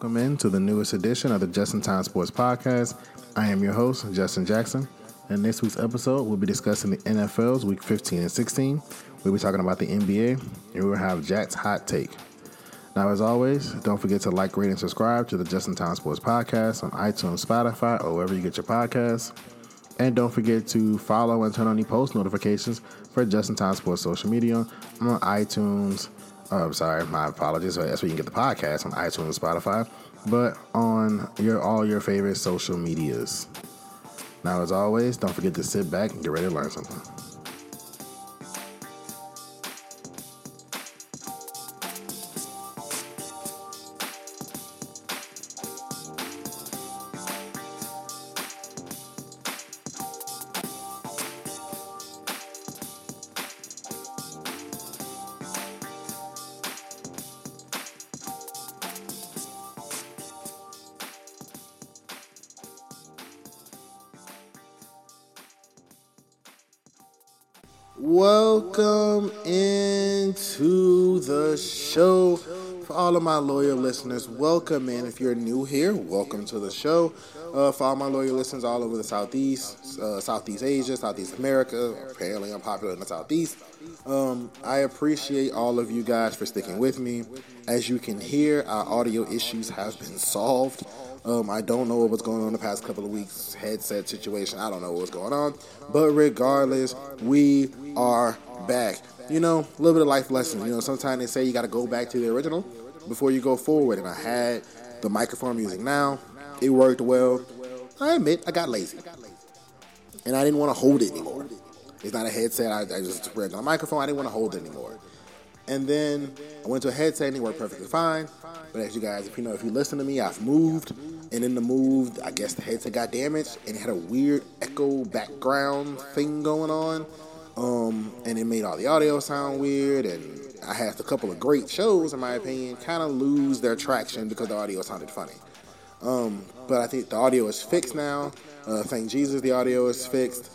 Welcome in to the newest edition of the Justin Time Sports Podcast. I am your host, Justin Jackson. In this week's episode, we'll be discussing the NFL's Week 15 and 16. We'll be talking about the NBA, and we'll have Jack's hot take. Now, as always, don't forget to like, rate, and subscribe to the Justin Time Sports Podcast on iTunes, Spotify, or wherever you get your podcasts. And don't forget to follow and turn on the post notifications for Justin Time Sports social media on iTunes. Oh, I'm sorry, my apologies. That's where you can get the podcast on iTunes and Spotify, but on your all your favorite social medias. Now, as always, don't forget to sit back and get ready to learn something. Loyal listeners, welcome in. If you're new here, welcome to the show. Uh, for all my loyal listeners all over the Southeast, uh, Southeast Asia, Southeast America, apparently I'm popular in the Southeast. Um, I appreciate all of you guys for sticking with me. As you can hear, our audio issues have been solved. Um, I don't know what was going on the past couple of weeks, headset situation. I don't know what's going on. But regardless, we are back. You know, a little bit of life lesson. You know, sometimes they say you got to go back to the original before you go forward. And I had the microphone I'm using now. It worked well. I admit, I got lazy. And I didn't want to hold it anymore. It's not a headset. I, I just on a microphone. I didn't want to hold it anymore. And then I went to a headset and it worked perfectly fine. But as you guys, if you know, if you listen to me, I've moved, and in the move, I guess the headset got damaged, and it had a weird echo background thing going on, um, and it made all the audio sound weird, and I had a couple of great shows, in my opinion, kind of lose their traction because the audio sounded funny. Um, but I think the audio is fixed now. Uh, thank Jesus, the audio is fixed.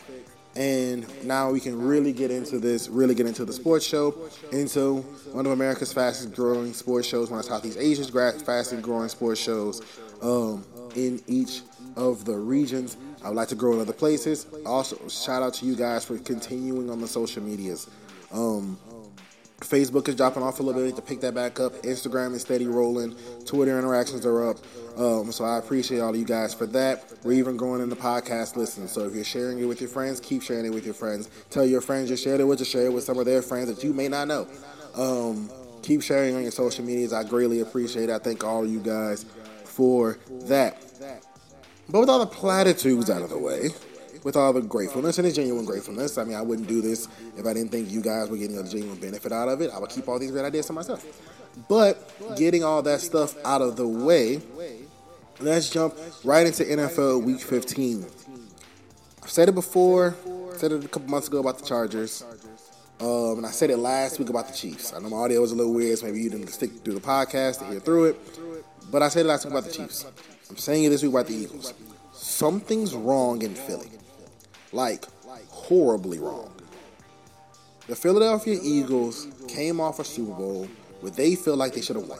And now we can really get into this, really get into the sports show, into one of America's fastest growing sports shows, one of Southeast Asia's fastest growing sports shows um, in each of the regions. I would like to grow in other places. Also, shout out to you guys for continuing on the social medias. Um, Facebook is dropping off a little bit to pick that back up. Instagram is steady rolling. Twitter interactions are up. Um, so I appreciate all of you guys for that. We're even growing in the podcast listening. So if you're sharing it with your friends, keep sharing it with your friends. Tell your friends you shared it with to share it with some of their friends that you may not know. Um, keep sharing on your social medias. I greatly appreciate it. I thank all of you guys for that. But with all the platitudes out of the way, with all the gratefulness and the genuine gratefulness. I mean, I wouldn't do this if I didn't think you guys were getting a genuine benefit out of it. I would keep all these great ideas to myself. But getting all that stuff out of the way, let's jump right into NFL Week 15. I've said it before, said it a couple months ago about the Chargers. Um, and I said it last week about the Chiefs. I know my audio was a little weird, so maybe you didn't stick through the podcast to hear through it. But I said it last week about the Chiefs. I'm saying it this week about the Eagles. Something's wrong in Philly like horribly wrong. The Philadelphia Eagles came off a Super Bowl where they feel like they should have won.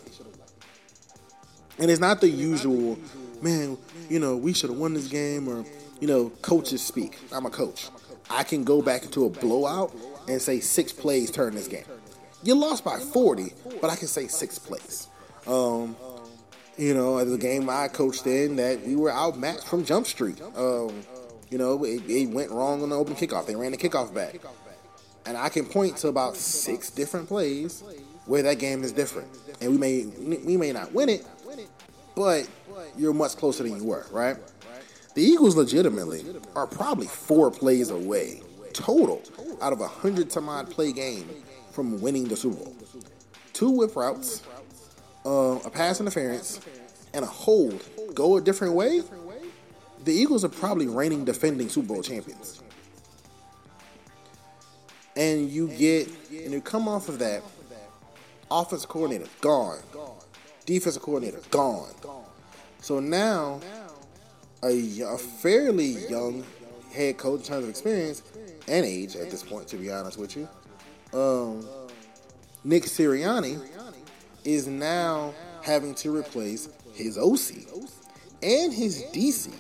And it's not the usual, man, you know, we should have won this game or, you know, coaches speak. I'm a coach. I can go back into a blowout and say six plays turn this game. You lost by 40, but I can say six plays. Um, you know, the game I coached in, that we were outmatched from Jump Street. Um, you know, it, it went wrong on the open kickoff. They ran the kickoff back. And I can point to about six different plays where that game is different. And we may we may not win it, but you're much closer than you were, right? The Eagles legitimately are probably four plays away total out of a hundred some odd play game from winning the Super Bowl. Two whip routes, uh, a pass interference, and a hold go a different way the Eagles are probably reigning defending Super Bowl champions. And you get, and you come off of that, offensive coordinator, gone. Defensive coordinator, gone. So now, a, a fairly young head coach in terms of experience and age at this point, to be honest with you, um, Nick Sirianni is now having to replace his OC and his DC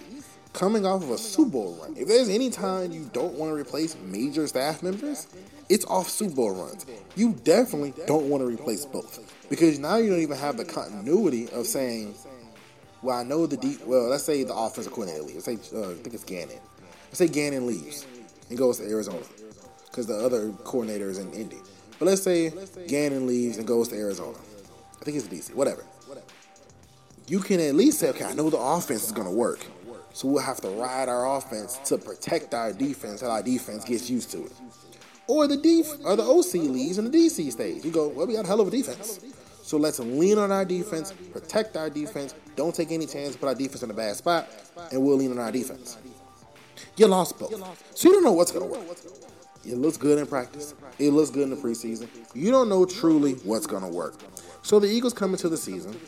coming off of a Super Bowl run. If there's any time you don't want to replace major staff members, it's off Super Bowl runs. You definitely don't want to replace both because now you don't even have the continuity of saying, "Well, I know the deep. Well, let's say the offensive coordinator leaves. Let's say uh, I think it's Gannon. Let's say Gannon leaves and goes to Arizona because the other coordinator is in Indy. But let's say Gannon leaves and goes to Arizona. I think it's DC. Whatever. You can at least say, okay, I know the offense is going to work. So we'll have to ride our offense to protect our defense until our defense gets used to it. Or the def or the OC leaves and the DC stays. You go, well, we got a hell of a defense. So let's lean on our defense, protect our defense, don't take any chance put our defense in a bad spot, and we'll lean on our defense. You lost both. So you don't know what's gonna work. It looks good in practice. It looks good in the preseason. You don't know truly what's gonna work. So the Eagles come into the season,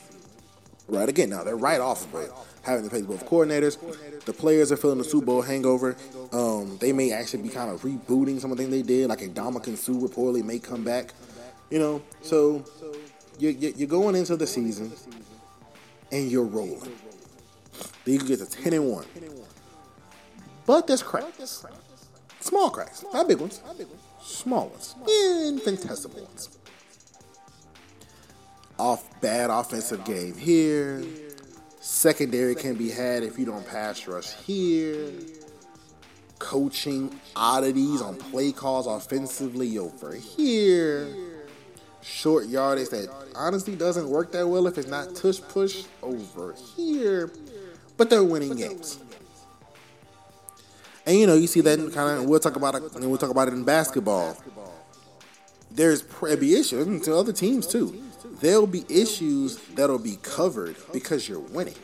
right again. Now they're right off of it, having to play both coordinators. The players are feeling the Super Bowl hangover. Um, they may actually be kind of rebooting some of the things they did, like a Ndamukong Suh reportedly may come back. You know, so you're, you're going into the season and you're rolling. The Eagles get to ten and one, but there's cracks, small cracks, not big ones, small ones, infinitesimal ones. Off bad offensive game here. Secondary can be had if you don't pass rush here. Coaching oddities on play calls offensively over here. Short yardage that honestly doesn't work that well if it's not tush push over here. But they're winning games. And you know, you see that kind of. We'll talk about it. And we'll talk about it in basketball. There's be issues to other teams too there'll be issues that'll be covered because you're winning.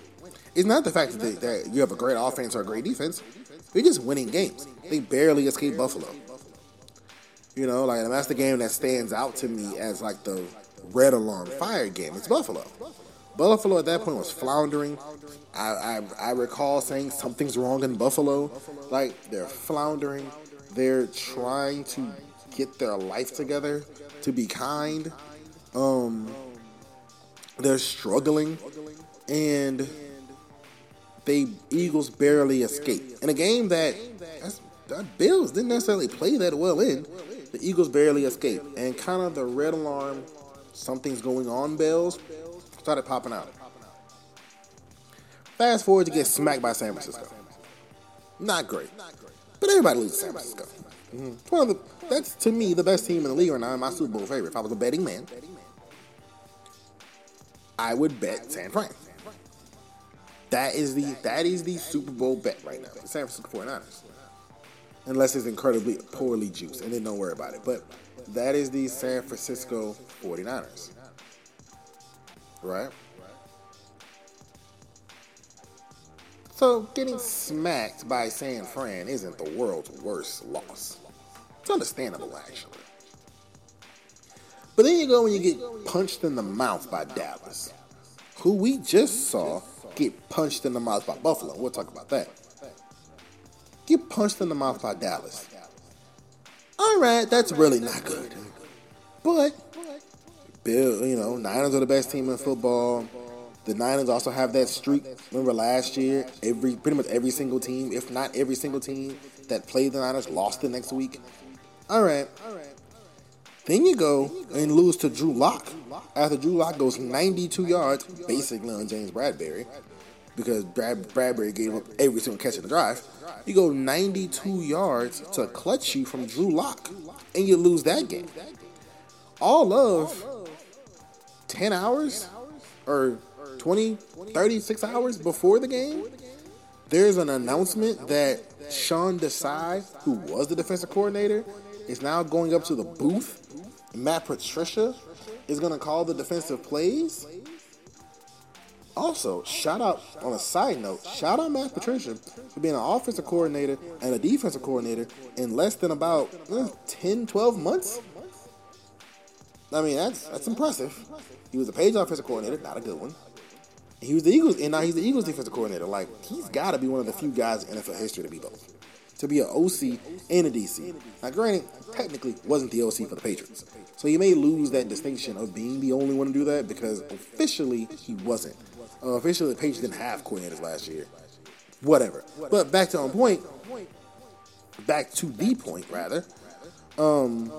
It's not the fact that, that you have a great offense or a great defense. You're just winning games. They barely escaped Buffalo. You know, like that's the game that stands out to me as like the red alarm fire game. It's Buffalo. Buffalo at that point was floundering. I, I, I recall saying something's wrong in Buffalo. Like they're floundering. They're trying to get their life together, to be kind. Um, they're struggling, and they Eagles barely escape in a game that that Bills didn't necessarily play that well in. The Eagles barely escape, and kind of the red alarm, something's going on. Bells started popping out. Fast forward to get smacked by San Francisco. Not great, but everybody loses San Francisco. Mm-hmm. One of the, that's to me the best team in the league right now, and my Super Bowl favorite. If I was a betting man, I would bet San Fran. That is the that is the Super Bowl bet right now. The San Francisco 49ers. Unless it's incredibly poorly juiced, and then don't worry about it. But that is the San Francisco 49ers. Right? So getting smacked by San Fran isn't the world's worst loss. It's understandable actually. But then you go and you get punched in the mouth by Dallas, who we just saw get punched in the mouth by Buffalo. We'll talk about that. Get punched in the mouth by Dallas. All right, that's really not good. But Bill, you know, Niners are the best team in football. The Niners also have that streak. Remember last year, every pretty much every single team, if not every single team that played the Niners, lost the next week. All right, all right. Then you go and lose to Drew Lock after Drew Lock goes 92 yards, basically on James Bradberry, because Brad, Bradberry gave up every single catch in the drive. You go 92 yards to clutch you from Drew Lock, and you lose that game. All of 10 hours or 20, 36 hours before the game, there's an announcement that Sean Desai, who was the defensive coordinator, is now going up to the booth Matt Patricia is going to call the defensive plays. Also, shout out on a side note, shout out Matt Patricia for being an offensive coordinator and a defensive coordinator in less than about eh, 10, 12 months. I mean, that's that's impressive. He was a Page offensive coordinator, not a good one. He was the Eagles, and now he's the Eagles defensive coordinator. Like, he's got to be one of the few guys in NFL history to be both. To be an OC and a DC. Now, granted, technically wasn't the OC for the Patriots, so he may lose that distinction of being the only one to do that because officially he wasn't. Uh, officially, the Patriots didn't have coordinators last year. Whatever. But back to on point. Back to the point, rather. Um,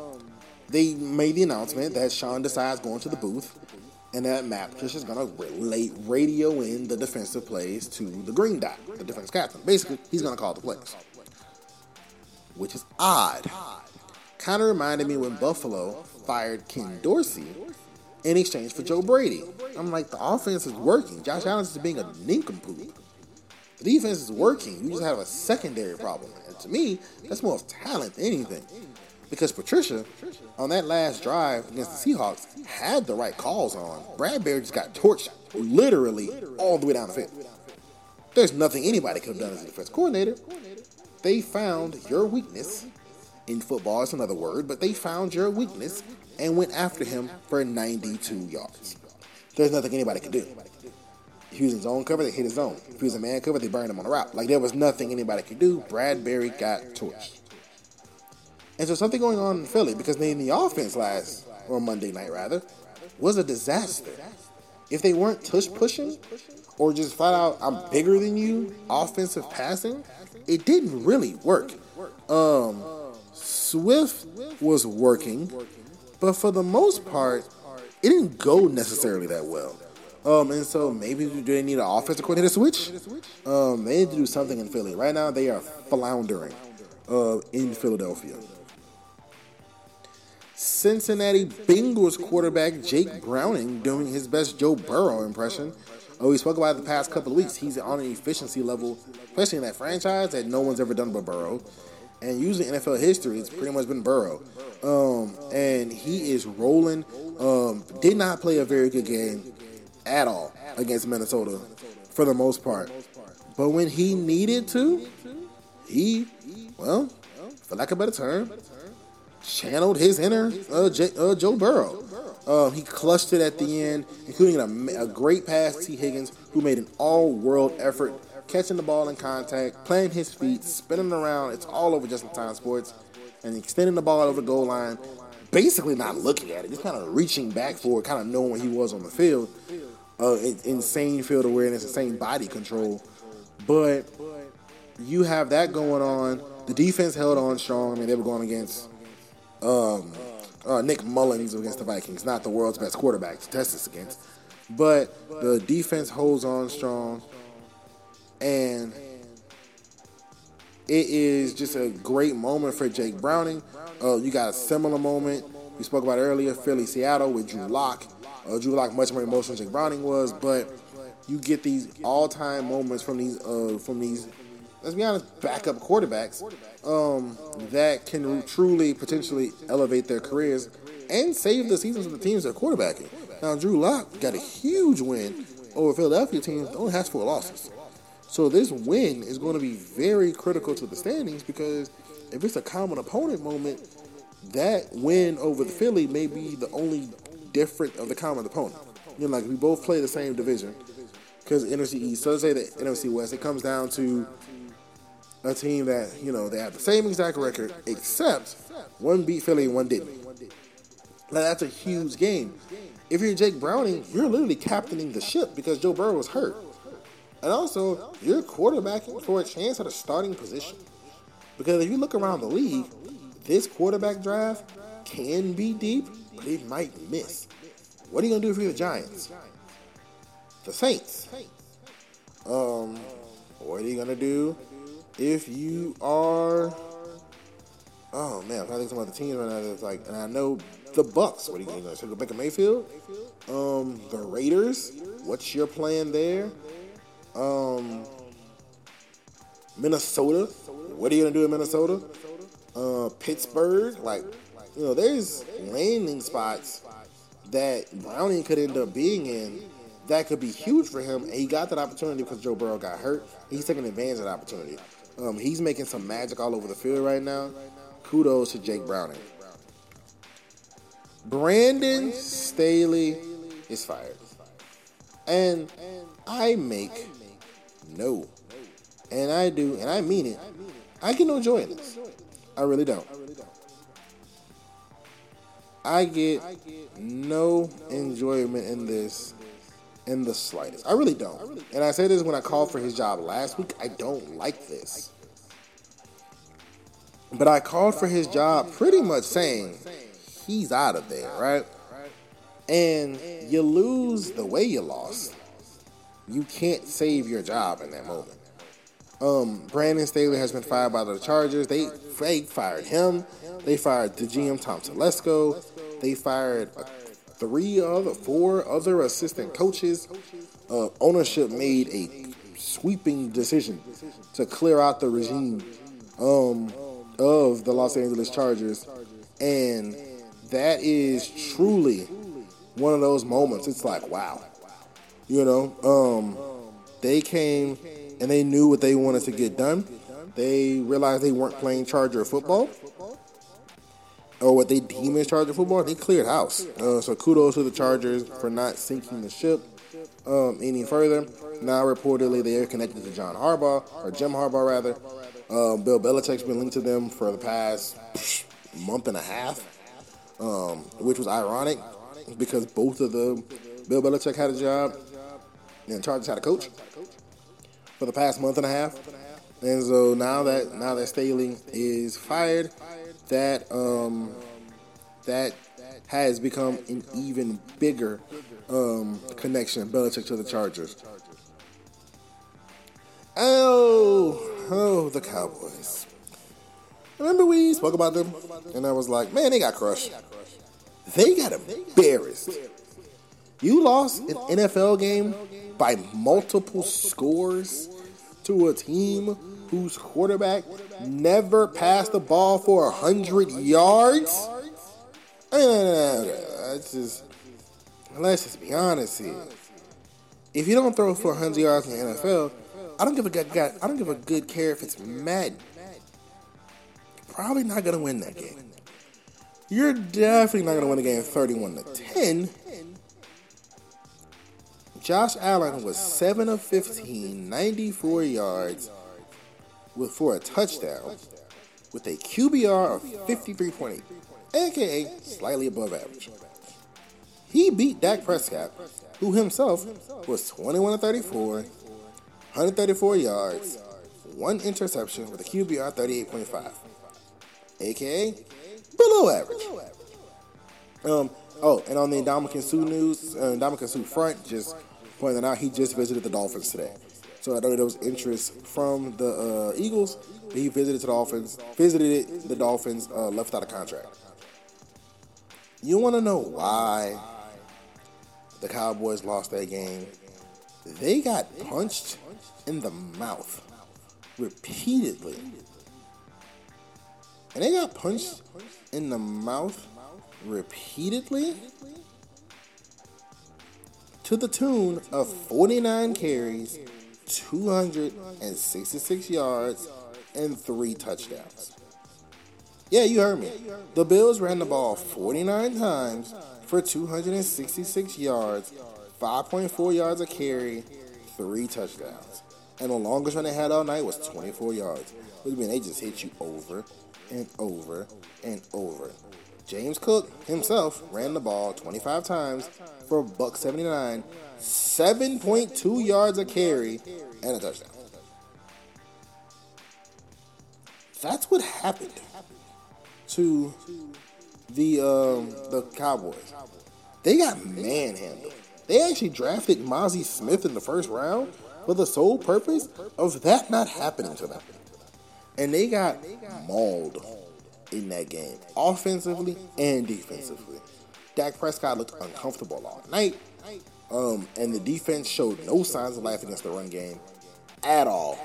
they made the announcement that Sean Desai's going to the booth and that Matt Patricia is to relate radio in the defensive plays to the green dot, the defense captain. Basically, he's to call the plays, which is odd. Kind of reminded me when Buffalo fired Ken Dorsey in exchange for Joe Brady. I'm like, the offense is working. Josh Allen is being a nincompoop. The defense is working. You just have a secondary problem. And to me, that's more of talent than anything. Because Patricia, on that last drive against the Seahawks, had the right calls on. Bradberry just got torched literally all the way down the field. There's nothing anybody could have done as a defense coordinator. They found your weakness in football, it's another word, but they found your weakness and went after him for 92 yards. There's nothing anybody could do. If he was in zone cover, they hit his zone. If he was in man cover, they burned him on the route. Like there was nothing anybody could do. Bradberry got torched. And so something going on in Philly because they in the offense last or Monday night rather was a disaster. If they weren't tush pushing or just flat out I'm bigger than you offensive passing, it didn't really work. Um, Swift was working, but for the most part, it didn't go necessarily that well. Um, and so maybe do they need an offensive coordinator switch? Um, they need to do something in Philly. Right now, they are floundering uh, in Philadelphia. Cincinnati Bengals quarterback Jake Browning doing his best Joe Burrow impression. Oh, we spoke about it the past couple of weeks. He's on an efficiency level, especially in that franchise, that no one's ever done but Burrow. And usually NFL history, it's pretty much been Burrow. Um, and he is rolling. Um, did not play a very good game at all against Minnesota for the most part. But when he needed to, he, well, for lack of a better term, channeled his inner uh, J- uh, Joe Burrow. Um, he clutched it at the end, including a, a great pass to Tee Higgins, who made an all-world effort catching the ball in contact, playing his feet, spinning around. It's all over Justin Time Sports, and extending the ball over the goal line. Basically, not looking at it, just kind of reaching back for it, kind of knowing where he was on the field. Uh, insane field awareness, insane body control. But you have that going on. The defense held on strong. I mean, they were going against um, uh, Nick Mullens against the Vikings, not the world's best quarterback to test this against. But the defense holds on strong, and it is just a great moment for Jake Browning. Uh, you got a similar moment we spoke about earlier, Philly, Seattle with Drew Lock. Uh, Drew Lock much more emotional than Jake Browning was, but you get these all-time moments from these uh, from these let's be honest, backup quarterbacks um, that can truly potentially elevate their careers and save the seasons of the teams they're quarterbacking. Now, Drew Lock got a huge win over Philadelphia teams only has four losses. So this win is going to be very critical to the standings because if it's a common opponent moment, that win over the Philly may be the only different of the common opponent. You know, like we both play the same division because NFC East. So let's say the NFC West. It comes down to a team that you know they have the same exact record, except one beat Philly and one didn't. Now that's a huge game. If you're Jake Browning, you're literally captaining the ship because Joe Burrow was hurt, and also you're quarterbacking for a chance at a starting position. Because if you look around the league, this quarterback draft can be deep, but it might miss. What are you gonna do if you're the Giants? The Saints. Um, what are you gonna do if you are, oh man, I'm trying to think some other teams right now that's like, and I know the Bucs. What are you going to take Baker Mayfield? Um, the Raiders. What's your plan there? Um, Minnesota. What are you gonna do in Minnesota? Uh, Pittsburgh. Like, you know, there's landing spots that Browning could end up being in that could be huge for him. And he got that opportunity because Joe Burrow got hurt. He's taking advantage of that opportunity. Um, he's making some magic all over the field right now. Kudos to Jake Browning. Brandon Staley is fired. And I make no, and I do, and I mean it. I get no joy in this. I really don't. I get no enjoyment in this in the slightest. I really don't. And I say this when I called for his job last week. I don't like this. But I called for his job pretty much saying he's out of there, right? And you lose the way you lost. You can't save your job in that moment. Um, Brandon Staley has been fired by the Chargers. They, they fired him. They fired the GM Tom Telesco. They fired three other, four other assistant coaches. Uh, ownership made a sweeping decision to clear out the regime um, of the Los Angeles Chargers, and that is truly one of those moments. It's like, wow, you know, um, they came and they knew what they wanted to get done. They realized they weren't playing Charger football or what they deem as Charger football, they cleared house. Uh, so kudos to the Chargers for not sinking the ship um, any further. Now reportedly they are connected to John Harbaugh or Jim Harbaugh rather. Uh, Bill Belichick's been linked to them for the past month and a half, um, which was ironic because both of them, Bill Belichick had a job and Chargers had a coach for the past month and a half. And so now that now that Staley is fired, that um, that has become an even bigger um, connection, Belichick to the Chargers. Oh, oh, the Cowboys. Remember we spoke about them, and I was like, man, they got crushed. They got embarrassed. You lost an NFL game by multiple scores to a team whose quarterback never passed the ball for 100 yards? Uh, let's just, let's just be honest here. If you don't throw for 100 yards in the NFL, I don't give a good, I don't give a good care if it's Madden. Probably not gonna win that game. You're definitely not gonna win the game 31 to 10. Josh Allen was 7 of 15, 94 yards, with for a touchdown with a QBR of 53.8, aka slightly above average. He beat Dak Prescott, who himself was 21 34, 134 yards, one interception with a QBR 38.5, aka below average. Um, oh, and on the Ndamukong Suh news, uh, front, just pointing out he just visited the Dolphins today. So I know there was interest from the uh, Eagles. He visited the Dolphins, visited the Dolphins, uh, left out a contract. You want to know why the Cowboys lost that game? They got punched in the mouth repeatedly. And they got punched in the mouth repeatedly to the tune of 49 carries 266 yards and three touchdowns. Yeah, you heard me. The Bills ran the ball 49 times for 266 yards, 5.4 yards a carry, three touchdowns. And the longest run they had all night was 24 yards. Which means they just hit you over and over and over. James Cook himself ran the ball 25 times for buck 79, 7.2 yards a carry, and a touchdown. That's what happened to the um, the Cowboys. They got manhandled. They actually drafted Mazi Smith in the first round for the sole purpose of that not happening to them. And they got mauled in that game, offensively and defensively. Dak Prescott looked uncomfortable all night, um, and the defense showed no signs of life against the run game at all.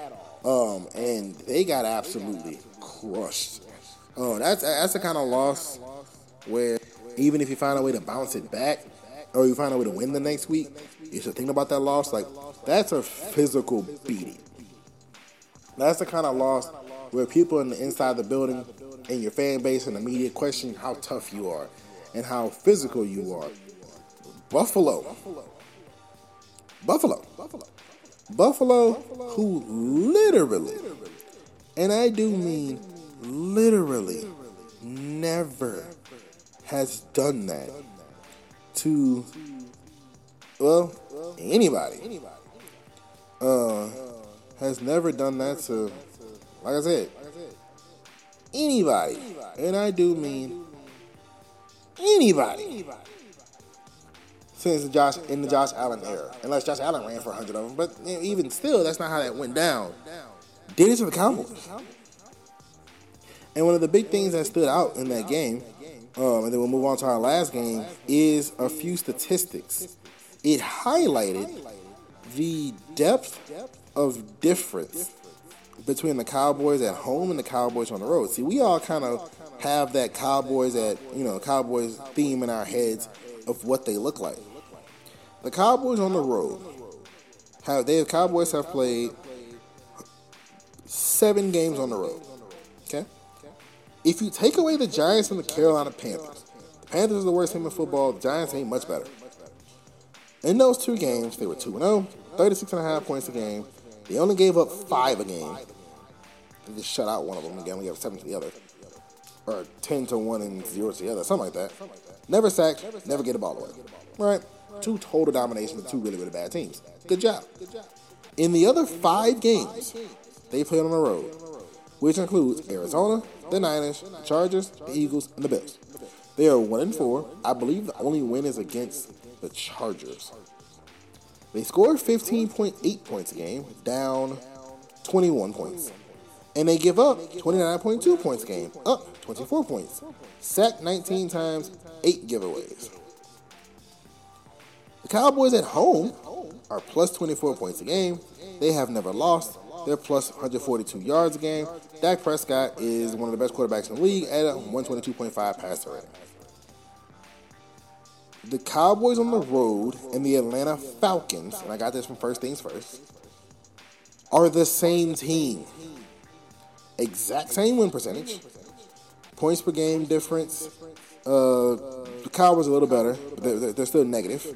Um, and they got absolutely crushed. Oh, that's that's the kind of loss where even if you find a way to bounce it back, or you find a way to win the next week, you should think about that loss. Like that's a physical beating. That's the kind of loss where people in the inside the building and your fan base and the media question how tough you are and how physical you are. Buffalo. Buffalo. Buffalo. Buffalo, who literally and I do mean literally never has done that to well anybody uh has never done that to like I said anybody and I do mean anybody since the Josh in the Josh Allen era unless Josh Allen ran for 100 of them but you know, even still that's not how that went down did it to the Cowboys and one of the big things that stood out in that game um, and then we'll move on to our last game, is a few statistics. It highlighted the depth of difference between the Cowboys at home and the Cowboys on the road. See, we all kind of have that Cowboys at, you know, Cowboys theme in our heads of what they look like. The Cowboys on the road have they Cowboys have played seven games on the road. Okay? If you take away the Giants and the Carolina Panthers, the Panthers are the worst team in football. The Giants ain't much better. In those two games, they were 2 0, 36 and a half points a game. They only gave up five a game. They just shut out one of them again. We have seven to the other. Or 10 to 1 and 0 to the other. Something like that. Never sacked, never get a ball away. Right? Two total dominations of two really, really bad teams. Good job. In the other five games, they played on the road, which includes Arizona, the Niners, the Chargers, the Eagles, and the Bills. They are one and four. I believe the only win is against the Chargers. They scored 15.8 points a game, down 21 points. And they give up 29.2 points a game, up 24 points. Sacked 19 times, 8 giveaways. The Cowboys at home are plus 24 points a game. They have never lost. They're plus 142 yards a game. Dak Prescott is one of the best quarterbacks in the league at a 122.5 passer rating. The Cowboys on the road and the Atlanta Falcons, and I got this from First Things First, are the same team. Exact same win percentage. Points per game difference. Uh, the Cowboys a little better, but they're, they're still negative.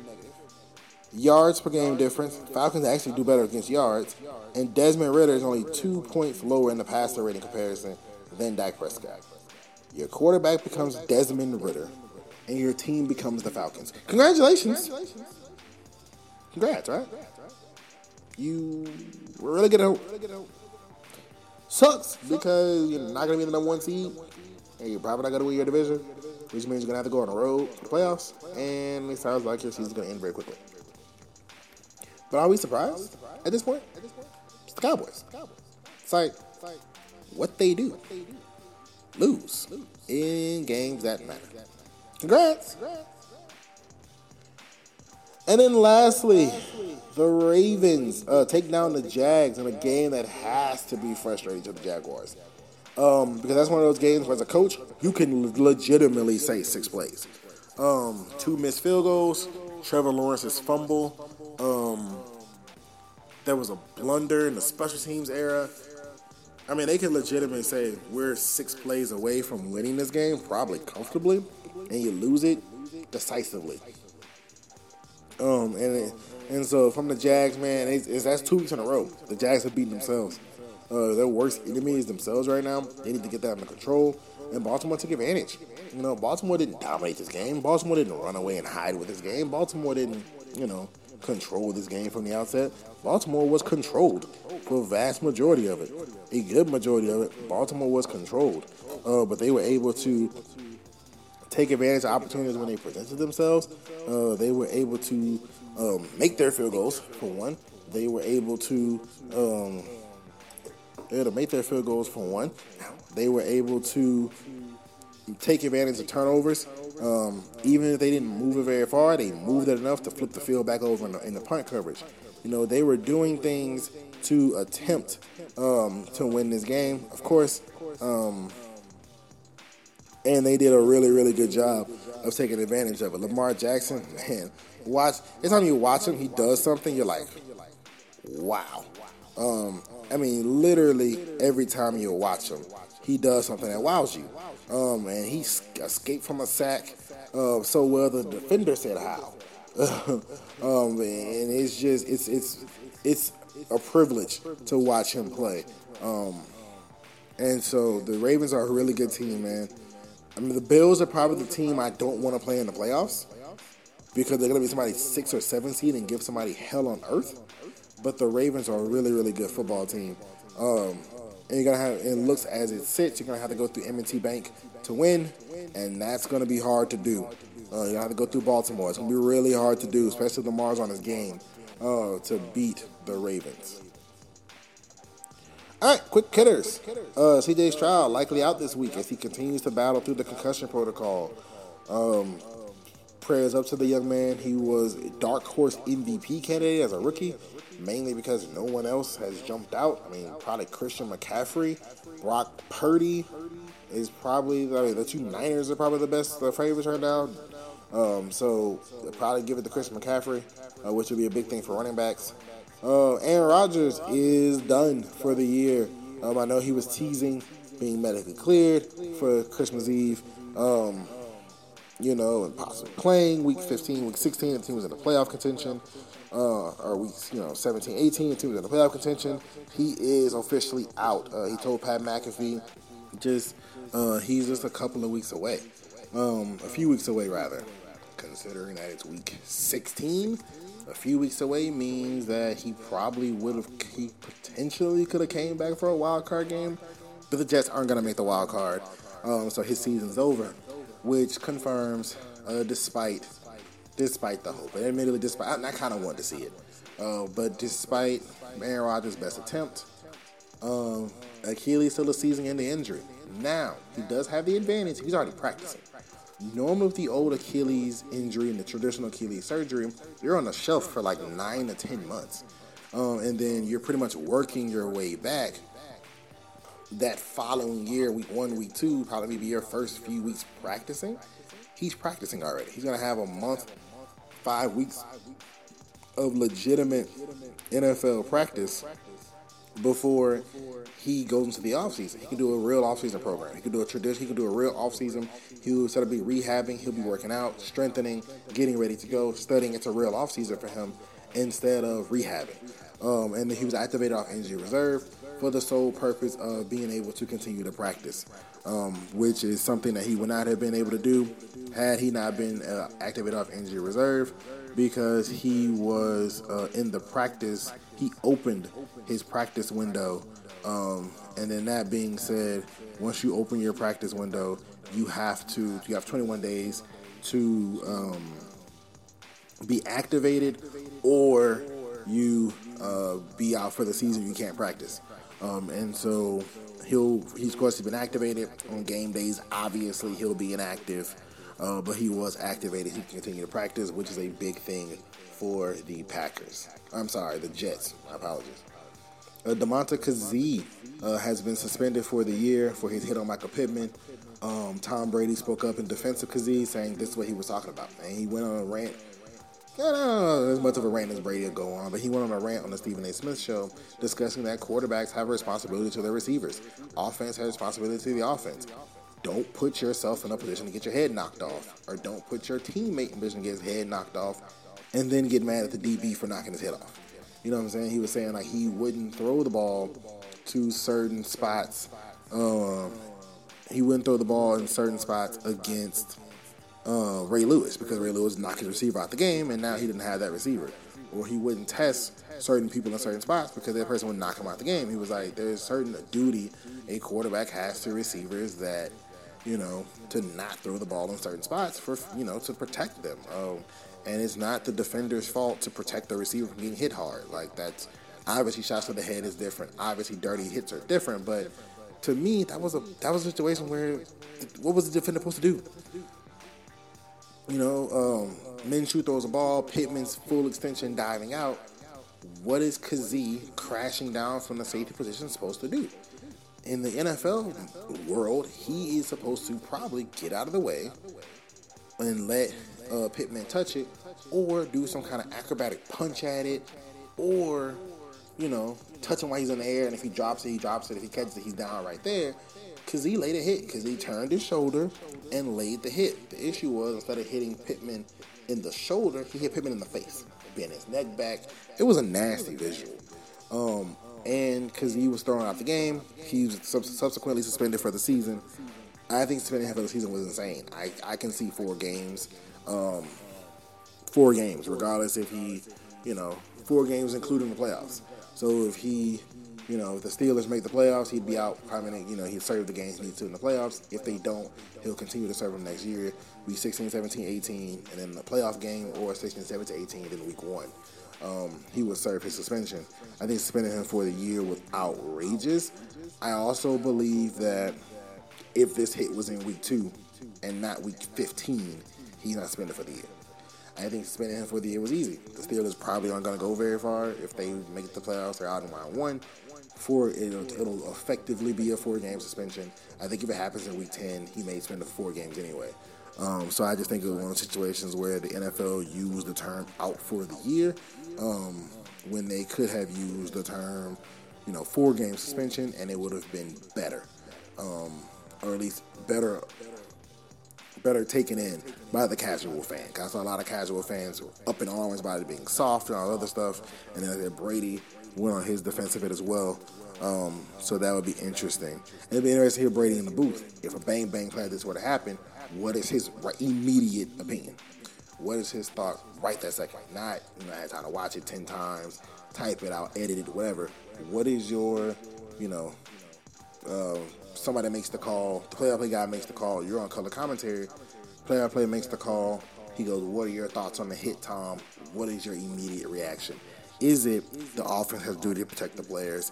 Yards per game difference. Falcons actually do better against yards. And Desmond Ridder is only two points lower in the passer rating comparison than Dak Prescott. Your quarterback becomes Desmond Ridder, and your team becomes the Falcons. Congratulations. Congrats, right? You were really good at. Sucks because you're not going to be the number one seed, and you're probably not going to win your division, which means you're going to have to go on the road for the playoffs, and it sounds like your season's going to end very quickly. But are we surprised at this point? It's the Cowboys. It's like what they do. Lose in games that matter. Congrats. And then lastly, the Ravens uh, take down the Jags in a game that has to be frustrating to the Jaguars. Um, because that's one of those games where, as a coach, you can legitimately say six plays. Um, two missed field goals, Trevor Lawrence's fumble. Um, there was a blunder in the special teams era. I mean, they could legitimately say we're six plays away from winning this game, probably comfortably, and you lose it decisively. Um, and it, and so from the Jags, man, it's, it's, that's two weeks in a row. The Jags have beaten themselves. Uh, their worst enemy is themselves right now. They need to get that under control. And Baltimore took advantage. You know, Baltimore didn't dominate this game. Baltimore didn't run away and hide with this game. Baltimore didn't, you know, control this game from the outset. Baltimore was controlled for a vast majority of it. A good majority of it, Baltimore was controlled. Uh, but they were able to take advantage of opportunities when they presented themselves. Uh, they were able to um, make their field goals, for one. They were able to um, to make their field goals, for one. They were able to take advantage of turnovers. Um, even if they didn't move it very far, they moved it enough to flip the field back over in the, in the punt coverage. You know, they were doing things to attempt um, to win this game. Of course, um, and they did a really, really good job of taking advantage of it. Lamar Jackson, man, watch. Every time you watch him, he does something. You're like, wow. Um, I mean, literally every time you watch him, he does something that wows you. Um, and he escaped from a sack uh, so well the defender said how. um, and it's just it's it's it's a privilege to watch him play. Um, And so the Ravens are a really good team, man. I mean, the Bills are probably the team I don't want to play in the playoffs because they're going to be somebody six or seven seed and give somebody hell on earth. But the Ravens are a really, really good football team. Um, and you're gonna have it looks as it sits, you're gonna have to go through M&T Bank to win, and that's gonna be hard to do. Uh, you have to go through Baltimore. It's gonna be really hard to do, especially Lamar's on his game, uh, to beat the Ravens. All right, quick hitters. Uh, CJ Stroud likely out this week as he continues to battle through the concussion protocol. Um, prayers up to the young man. He was dark horse MVP candidate as a rookie, mainly because no one else has jumped out. I mean, probably Christian McCaffrey, Brock Purdy is probably I mean, the two Niners are probably the best the favorites right now. Um, so probably give it to Christian McCaffrey, uh, which would be a big thing for running backs. Uh, Aaron Rodgers is done for the year. Um, I know he was teasing being medically cleared for Christmas Eve. Um, you know, and possibly playing week 15, week 16, the team was in the playoff contention. Uh, or weeks, you know, 17, 18, the team was in the playoff contention. He is officially out. Uh, he told Pat McAfee, just uh, he's just a couple of weeks away, um, a few weeks away rather. Considering that it's week 16, a few weeks away means that he probably would have, he potentially could have came back for a wild card game, but the Jets aren't going to make the wild card, um, so his season's over which confirms, uh, despite despite the hope, and admittedly, despite I, I kind of want to see it, uh, but despite Aaron Rodgers' best attempt, um, Achilles still a season-ending injury. Now he does have the advantage; he's already practicing. Normally, with the old Achilles injury and the traditional Achilles surgery, you're on the shelf for like nine to ten months, um, and then you're pretty much working your way back that following year, week one, week two, probably be your first few weeks practicing. He's practicing already. He's gonna have a month, five weeks of legitimate NFL practice before he goes into the offseason. He can do a real offseason program. He can do a tradition. He can do a real offseason. He'll instead of be rehabbing, he'll be working out, strengthening, getting ready to go, studying. It's a real offseason for him instead of rehabbing. Um, and he was activated off injury reserve for the sole purpose of being able to continue to practice, um, which is something that he would not have been able to do had he not been uh, activated off injury reserve because he was uh, in the practice. He opened his practice window. Um, and then that being said, once you open your practice window, you have to you have 21 days to um, be activated, or you uh, be out for the season. You can't practice. Um, and so he'll he's of course he's been activated on game days. Obviously he'll be inactive, uh, but he was activated. He can continue to practice, which is a big thing for the Packers. I'm sorry, the Jets. My apologies. Uh, Damontae Kazee uh, has been suspended for the year for his hit on Michael Pittman. Um, Tom Brady spoke up in defense of Kazee, saying this is what he was talking about, and he went on a rant I don't know as much of a rant as Brady will go on, but he went on a rant on the Stephen A. Smith show discussing that quarterbacks have a responsibility to their receivers. Offense has responsibility to the offense. Don't put yourself in a position to get your head knocked off, or don't put your teammate in a position to get his head knocked off, and then get mad at the DB for knocking his head off. You know what I'm saying? He was saying like he wouldn't throw the ball to certain spots. Um, he wouldn't throw the ball in certain spots against uh, Ray Lewis because Ray Lewis knocked his receiver out the game, and now he didn't have that receiver. Or he wouldn't test certain people in certain spots because that person would knock him out the game. He was like, there's certain duty a quarterback has to receivers that, you know, to not throw the ball in certain spots for, you know, to protect them. Um, and it's not the defender's fault to protect the receiver from getting hit hard. Like that's obviously shots to the head is different. Obviously, dirty hits are different. But to me, that was a that was a situation where what was the defender supposed to do? You know, um, Minshew throws a ball, Pittman's full extension diving out. What is Kazee crashing down from the safety position supposed to do? In the NFL world, he is supposed to probably get out of the way and let uh, Pittman touch it, or do some kind of acrobatic punch at it, or you know, touch him while he's in the air, and if he drops it, he drops it. If he catches it, he's down right there. Kazee laid a hit because he turned his shoulder and laid the hit. The issue was instead of hitting Pittman in the shoulder, he hit Pittman in the face, bent his neck back. It was a nasty visual. Um, and because he was thrown out the game, he was subsequently suspended for the season. I think suspending half of the season was insane. I, I can see four games, um, four games, regardless if he, you know, four games including the playoffs. So if he, you know, if the Steelers make the playoffs, he'd be out permanent. You know, he'd serve the games he needs to in the playoffs. If they don't, he'll continue to serve them next year. Week 16, 17, 18, and then the playoff game, or 16, 17, 18, then week one. Um, he would serve his suspension. I think suspending him for the year was outrageous. I also believe that if this hit was in week two and not week 15, he's not suspended for the year. I think suspending him for the year was easy. The Steelers probably aren't going to go very far. If they make the playoffs, they're out in round one. Four, it'll, it'll effectively be a four-game suspension. I think if it happens in week 10, he may spend the four games anyway. Um, so I just think it was one of the situations where the NFL used the term out for the year um, when they could have used the term, you know, four game suspension and it would have been better. Um, or at least better better taken in by the casual fan. I saw a lot of casual fans up in arms about it being soft and all that other stuff. And then Brady went on his defense of it as well. Um, so that would be interesting. And it'd be interesting to hear Brady in the booth. If a bang bang play like this were to happen, what is his immediate opinion? What is his thought right that second? Not, you know, I had time to watch it 10 times, type it out, edit it, whatever. What is your, you know, uh, somebody makes the call, the play-by-play guy makes the call, you're on color commentary, play-by-play makes the call, he goes, what are your thoughts on the hit, Tom? What is your immediate reaction? Is it the offense has duty to protect the players,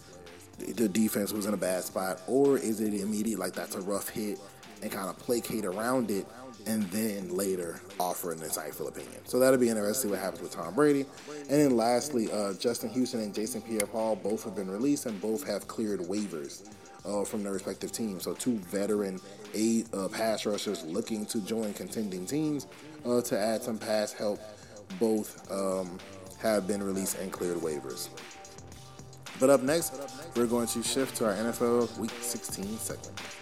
the defense was in a bad spot, or is it immediate, like that's a rough hit, and kind of placate around it, and then later offer an insightful opinion. So that'll be interesting to see what happens with Tom Brady. And then lastly, uh, Justin Houston and Jason Pierre-Paul both have been released and both have cleared waivers uh, from their respective teams. So two veteran eight uh, pass rushers looking to join contending teams uh, to add some pass help. Both um, have been released and cleared waivers. But up next, we're going to shift to our NFL Week 16 segment.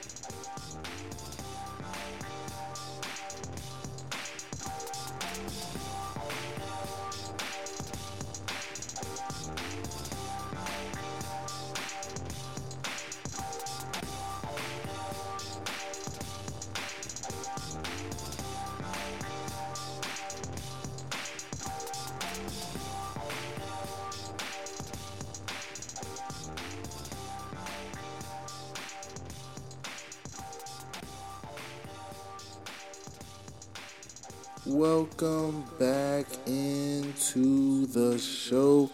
Welcome back into the show.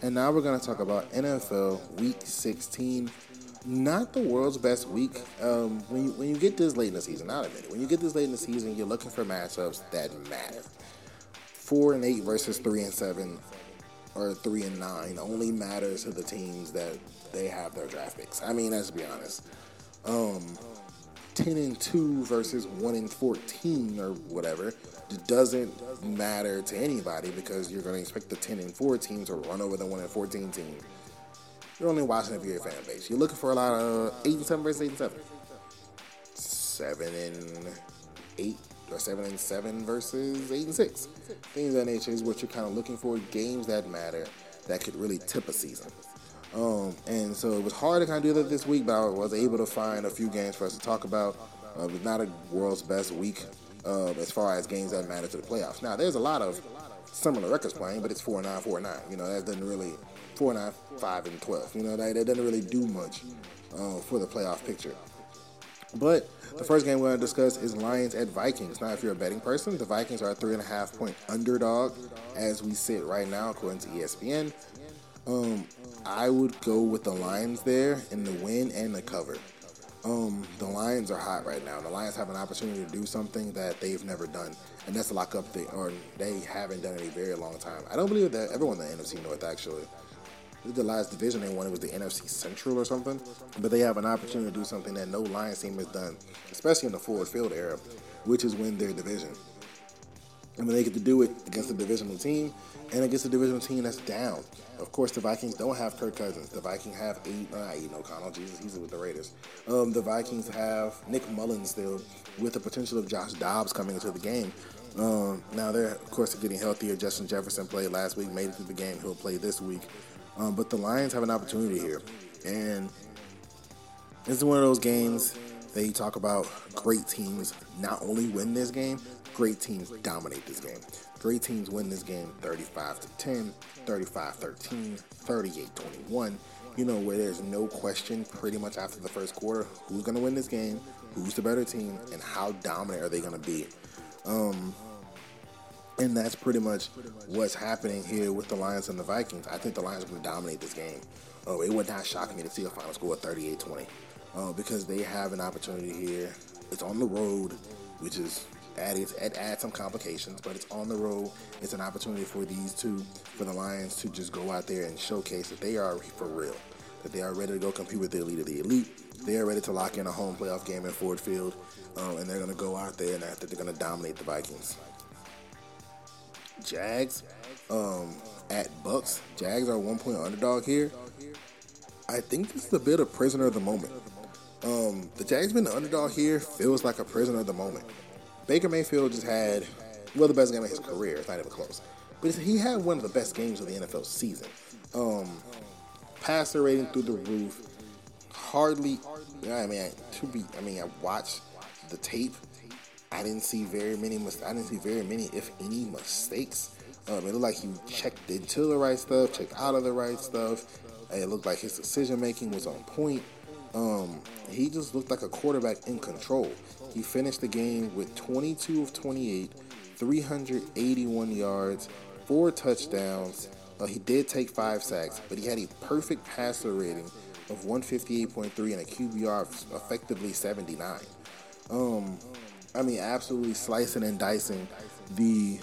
And now we're going to talk about NFL Week 16. Not the world's best week. Um, when, you, when you get this late in the season, not a minute. When you get this late in the season, you're looking for matchups that matter. Four and eight versus three and seven, or three and nine, only matters to the teams that they have their draft picks. I mean, let's be honest. Um, 10 and 2 versus 1 and 14 or whatever it doesn't matter to anybody because you're going to expect the 10 and 4 team to run over the 1 and 14 team. You're only watching if you're a fan base. You're looking for a lot of 8 and 7 versus 8 and 7. 7 and 8 or 7 and 7 versus 8 and 6. Things that nature is what you're kind of looking for. Games that matter that could really tip a season. Um, and so it was hard to kind of do that this week, but I was able to find a few games for us to talk about. Uh, it was not a world's best week uh, as far as games that matter to the playoffs. Now, there's a lot of similar records playing, but it's 4 9, 4 9. You know, that doesn't really, 4 9, 5 and 12. You know, that, that doesn't really do much uh, for the playoff picture. But the first game we're going to discuss is Lions at Vikings. Now, if you're a betting person, the Vikings are a three and a half point underdog as we sit right now, according to ESPN. Um, I would go with the Lions there in the win and the cover. Um, the Lions are hot right now. The Lions have an opportunity to do something that they've never done, and that's lock up the or they haven't done it in a very long time. I don't believe that everyone in the NFC North actually. The last division they won it was the NFC Central or something, but they have an opportunity to do something that no Lions team has done, especially in the Ford Field era, which is win their division. I mean, they get to do it against a divisional team and against a divisional team that's down. Of course, the Vikings don't have Kirk Cousins. The Vikings have eight, not Aidan O'Connell. Jesus, he's with the Raiders. Um, the Vikings have Nick Mullens still, with the potential of Josh Dobbs coming into the game. Um, now they're of course getting healthier. Justin Jefferson played last week, made it through the game. He'll play this week. Um, but the Lions have an opportunity here, and this is one of those games that you talk about. Great teams not only win this game, great teams dominate this game. Great teams win this game 35 to 10, 35 13, 38 21. You know, where there's no question pretty much after the first quarter who's going to win this game, who's the better team, and how dominant are they going to be. Um, and that's pretty much what's happening here with the Lions and the Vikings. I think the Lions are going to dominate this game. Oh, it would not shock me to see a final score of 38 20 uh, because they have an opportunity here. It's on the road, which is added it adds some complications, but it's on the road. It's an opportunity for these two, for the Lions to just go out there and showcase that they are for real, that they are ready to go compete with the elite of the elite. They are ready to lock in a home playoff game in Ford Field, um, and they're going to go out there and I think they're going to dominate the Vikings. Jags um, at Bucs. Jags are one point underdog here. I think this is a bit of prisoner of the moment. Um, the Jags being the underdog here feels like a prisoner of the moment. Baker Mayfield just had, well, the best game of his career. It's not even close. But he had one of the best games of the NFL season. Um, passer rating through the roof. Hardly, I mean, to be, I mean, I watched the tape. I didn't see very many. I didn't see very many, if any, mistakes. Um, it looked like he checked into the right stuff, checked out of the right stuff. It looked like his decision making was on point. Um, he just looked like a quarterback in control. He finished the game with 22 of 28, 381 yards, four touchdowns. Uh, he did take five sacks, but he had a perfect passer rating of 158.3 and a QBR of effectively 79. Um, I mean, absolutely slicing and dicing the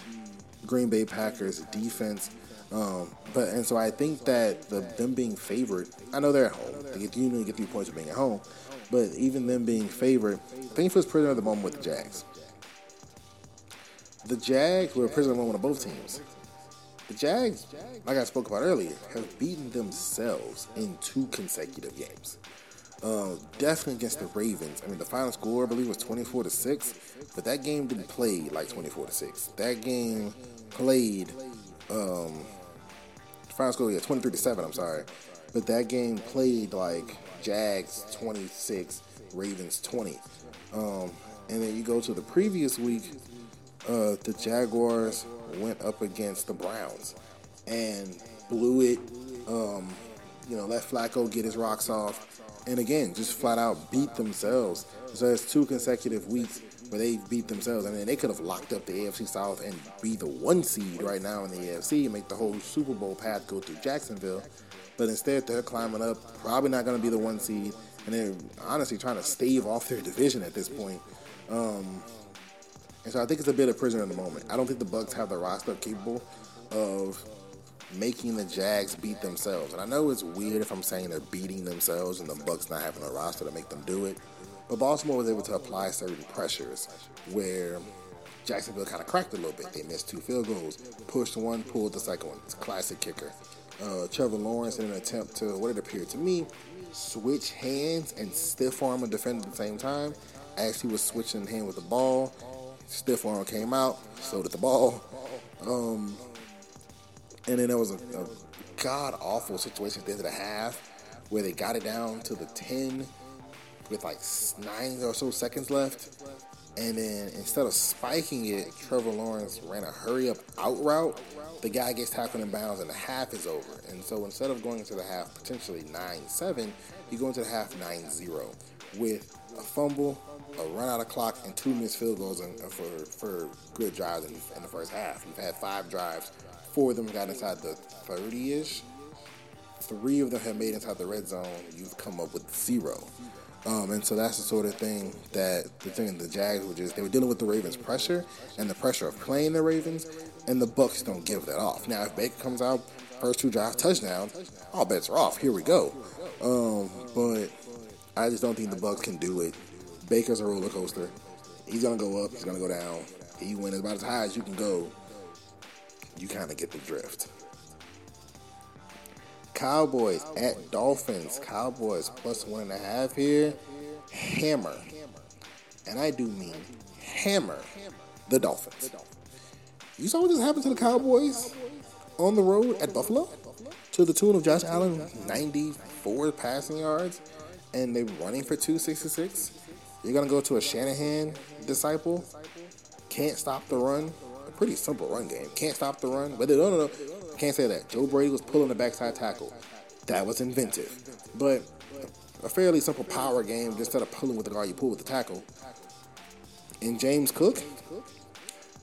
Green Bay Packers defense. Um, but and so I think that the, them being favored, I know they're at home. They you get three points for being at home, but even them being favored, I think feels prisoner of the moment with the Jags. The Jags were a prisoner of the moment of both teams. The Jags, like I spoke about earlier, have beaten themselves in two consecutive games. Uh, definitely against the Ravens. I mean, the final score I believe was 24 to six, but that game didn't play like 24 to six. That game played. Um, final score yeah 23 to seven. I'm sorry, but that game played like Jags 26, Ravens 20. Um, and then you go to the previous week, uh, the Jaguars went up against the Browns and blew it. Um, you know, let Flacco get his rocks off, and again, just flat out beat themselves. So it's two consecutive weeks where they beat themselves. I mean, they could have locked up the AFC South and be the one seed right now in the AFC and make the whole Super Bowl path go through Jacksonville. But instead, they're climbing up, probably not going to be the one seed, and they're honestly trying to stave off their division at this point. Um, and so I think it's a bit of prisoner in the moment. I don't think the Bucs have the roster capable of making the Jags beat themselves. And I know it's weird if I'm saying they're beating themselves and the Bucs not having a roster to make them do it. But Baltimore was able to apply certain pressures where Jacksonville kind of cracked a little bit. They missed two field goals, pushed one, pulled the second one. It's classic kicker uh, Trevor Lawrence in an attempt to, what it appeared to me, switch hands and stiff arm a defender at the same time. As he was switching hand with the ball, stiff arm came out, so did the ball. Um, and then there was a, a god awful situation at the end of the half where they got it down to the 10 with like nine or so seconds left. And then instead of spiking it, Trevor Lawrence ran a hurry up out route the guy gets tackled in bounds and the half is over. And so instead of going into the half potentially 9 7, you go into the half 9 0 with a fumble, a run out of clock, and two missed field goals in, uh, for, for good drives in, in the first half. You've had five drives, four of them got inside the 30 ish. Three of them have made inside the red zone. You've come up with zero. Um, and so that's the sort of thing that the thing the Jags were just they were dealing with the Ravens' pressure and the pressure of playing the Ravens, and the Bucs don't give that off. Now, if Baker comes out first two drives touchdowns, all bets are off. Here we go. Um, but I just don't think the Bucs can do it. Baker's a roller coaster. He's gonna go up. He's gonna go down. He went about as high as you can go. You kind of get the drift. Cowboys at Dolphins. Cowboys plus one and a half here. Hammer. And I do mean hammer the Dolphins. You saw what just happened to the Cowboys on the road at Buffalo? to the tune of Josh Allen 94 passing yards, and they're running for 266. You're gonna go to a Shanahan disciple, can't stop the run. A pretty simple run game. Can't stop the run, but no, no, no, can't say that. Joe Brady was pulling the backside tackle. That was inventive, but a fairly simple power game. Instead of pulling with the guard, you pull with the tackle. And James Cook,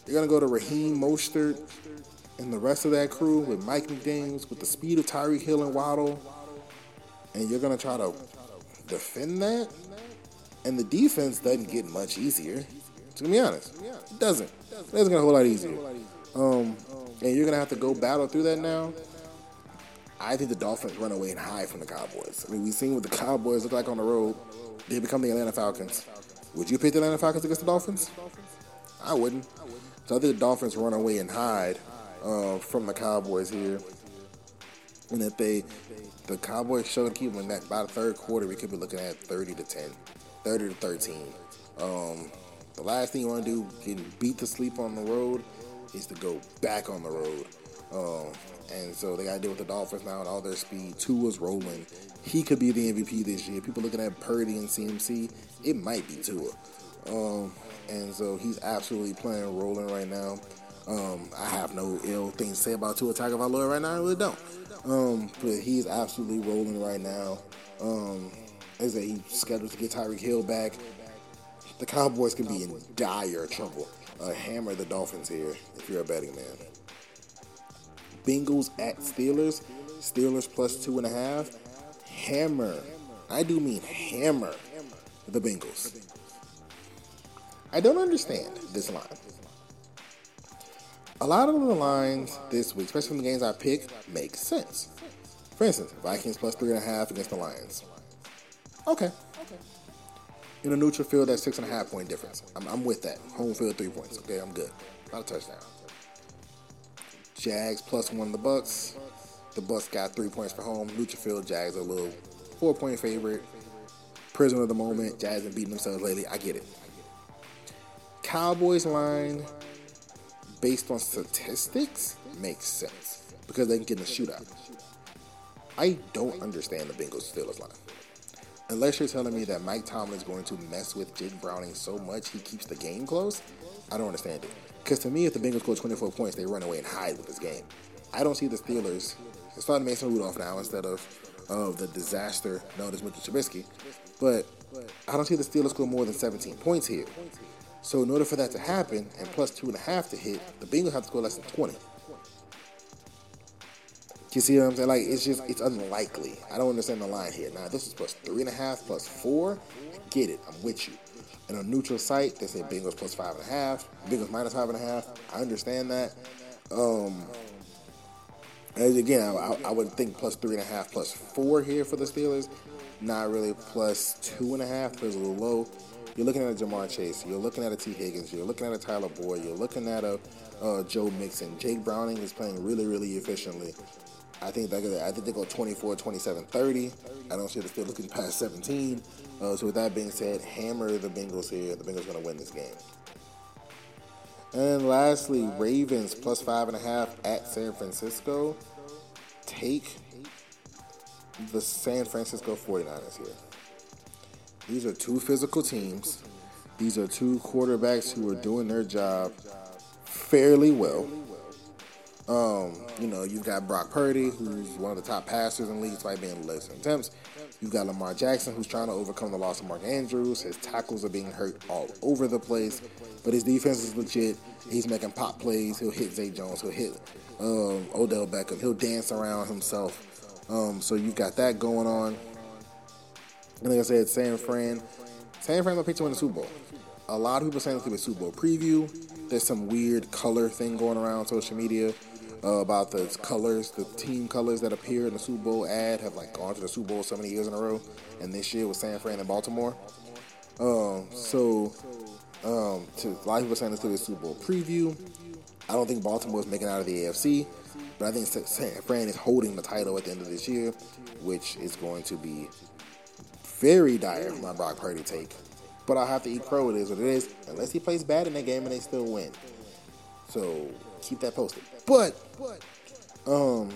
you're gonna go to Raheem Mostert and the rest of that crew with Mike McDaniels with the speed of Tyreek Hill and Waddle, and you're gonna try to defend that. And the defense doesn't get much easier. To be honest, it doesn't. It doesn't get a whole lot easier. Um, and you're gonna have to go battle through that now. I think the Dolphins run away and hide from the Cowboys. I mean, we've seen what the Cowboys look like on the road. They become the Atlanta Falcons. Would you pick the Atlanta Falcons against the Dolphins? I wouldn't. So I think the Dolphins run away and hide uh, from the Cowboys here. And if they, the Cowboys show to keep them in that by the third quarter, we could be looking at 30 to 10, 30 to 13. Um, the last thing you want to do, getting beat to sleep on the road, is to go back on the road. Um, and so they got to deal with the Dolphins now and all their speed. Tua's rolling. He could be the MVP this year. People looking at Purdy and CMC, it might be Tua. Um, and so he's absolutely playing rolling right now. Um, I have no ill things to say about Tua Tagovailoa right now. I really don't. Um, but he's absolutely rolling right now. Um, as he's scheduled to get Tyreek Hill back. The Cowboys can be in dire trouble. Uh, hammer the Dolphins here if you're a betting man. Bengals at Steelers. Steelers plus two and a half. Hammer. I do mean hammer the Bengals. I don't understand this line. A lot of the lines this week, especially from the games I pick, make sense. For instance, Vikings plus three and a half against the Lions. Okay. Okay. In a neutral field, that's six and a half point difference. I'm, I'm with that. Home field, three points. Okay, I'm good. Not a touchdown. Jags plus one the Bucs. The Bucs got three points for home. Neutral field, Jags are a little four point favorite. Prisoner of the moment. Jags have beaten themselves lately. I get it. Cowboys line, based on statistics, makes sense because they can get in a shootout. I don't understand the Bengals Steelers line. Unless you're telling me that Mike Tomlin is going to mess with Jake Browning so much he keeps the game close, I don't understand it. Because to me, if the Bengals score 24 points, they run away and hide with this game. I don't see the Steelers starting Mason Rudolph now instead of of the disaster known as Mitchell Trubisky. But I don't see the Steelers score more than 17 points here. So in order for that to happen, and plus two and a half to hit, the Bengals have to score less than 20. You see what I'm saying? Like it's just it's unlikely. I don't understand the line here. Now this is plus three and a half, plus four. Get it? I'm with you. In a neutral site, they say Bengals plus five and a half, Bengals minus five and a half. I understand that. Um, as again, I, I, would think plus three and a half, plus four here for the Steelers. Not really plus two and a half. Feels a little low. You're looking at a Ja'Marr Chase. You're looking at a Tee Higgins. You're looking at a Tyler Boyd. You're looking at a uh, Joe Mixon. Jake Browning is playing really, really efficiently. I think they go, I think they go 24, 27, 30. I don't see the Steelers looking past 17. Uh, so with that being said, hammer the Bengals here. The Bengals going to win this game. And lastly, Ravens plus five and a half at San Francisco. Take the San Francisco 49ers here. These are two physical teams. These are two quarterbacks who are doing their job fairly well. Um, you know, you've got Brock Purdy, who's one of the top passers in the league despite being less than attempts. You've got Lamar Jackson, who's trying to overcome the loss of Mark Andrews. His tackles are being hurt all over the place, but his defense is legit. He's making pop plays. He'll hit Zay Jones. He'll hit um, Odell Beckham. He'll dance around himself. Um, so you've got that going on. And like I said, San Fran. San Fran will pick to win the Super Bowl. A lot of people saying this could be a Super Bowl preview. There's some weird color thing going around social media uh, about the colors, the team colors that appear in the Super Bowl ad have like gone to the Super Bowl so many years in a row, and this year was San Fran and Baltimore. Um, so, um, to a lot of people saying this to be a Super Bowl preview. I don't think Baltimore is making out of the AFC, but I think San Fran is holding the title at the end of this year, which is going to be very dire for my Brock Purdy take. But I'll have to eat crow. It is what it is, unless he plays bad in that game and they still win. So keep that posted. But um,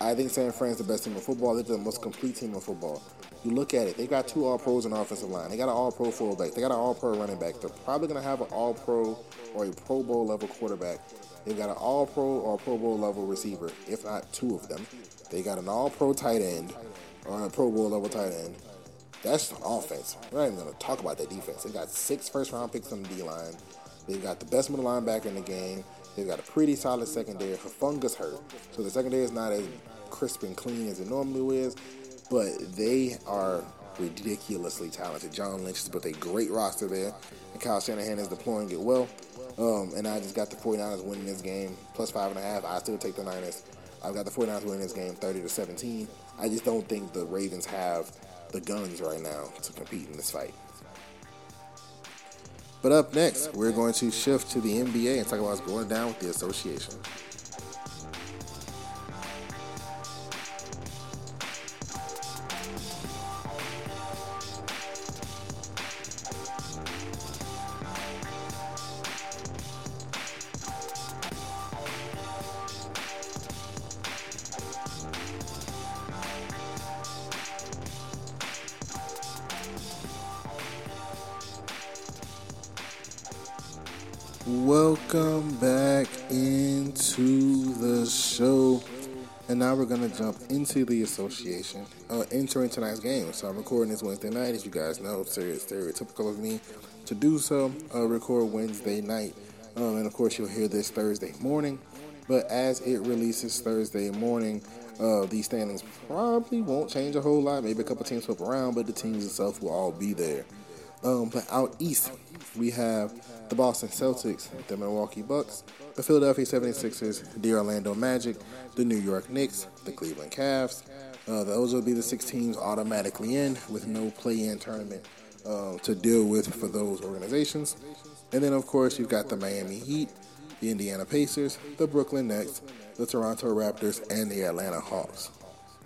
I think San Fran's the best team in football. They're the most complete team in football. You look at it, they got two All Pros in the offensive line. They got an All Pro fullback. They got an All Pro running back. They're probably going to have an All Pro or a Pro Bowl level quarterback. They've got an All Pro or Pro Bowl level receiver, if not two of them. They got an All Pro tight end or a Pro Bowl level tight end. That's an offense. We're not even going to talk about that defense. They got six first round picks on the D line. They've got the best middle linebacker in the game. They've got a pretty solid secondary. Hufanga hurt, so the secondary is not as crisp and clean as it normally is, but they are ridiculously talented. John Lynch has built a great roster there, and Kyle Shanahan is deploying it well. Um, and I just got the 49ers winning this game, plus five and a half. I still take the Niners. I've got the 49ers winning this game 30 to 17. I just don't think the Ravens have the guns right now to compete in this fight. But up next, we're going to shift to the NBA and talk about what's going down with the association. Into the association, uh, entering tonight's game. So I'm recording this Wednesday night, as you guys know. It's stereotypical of me to do so. Uh, record Wednesday night. Um, and of course, you'll hear this Thursday morning. But as it releases Thursday morning, uh, these standings probably won't change a whole lot. Maybe a couple teams flip around, but the teams itself will all be there. Um, but out east, we have the Boston Celtics, the Milwaukee Bucks, the Philadelphia 76ers, the Orlando Magic, the New York Knicks, the Cleveland Cavs. Uh, those will be the six teams automatically in with no play in tournament uh, to deal with for those organizations. And then, of course, you've got the Miami Heat, the Indiana Pacers, the Brooklyn Nets, the Toronto Raptors, and the Atlanta Hawks.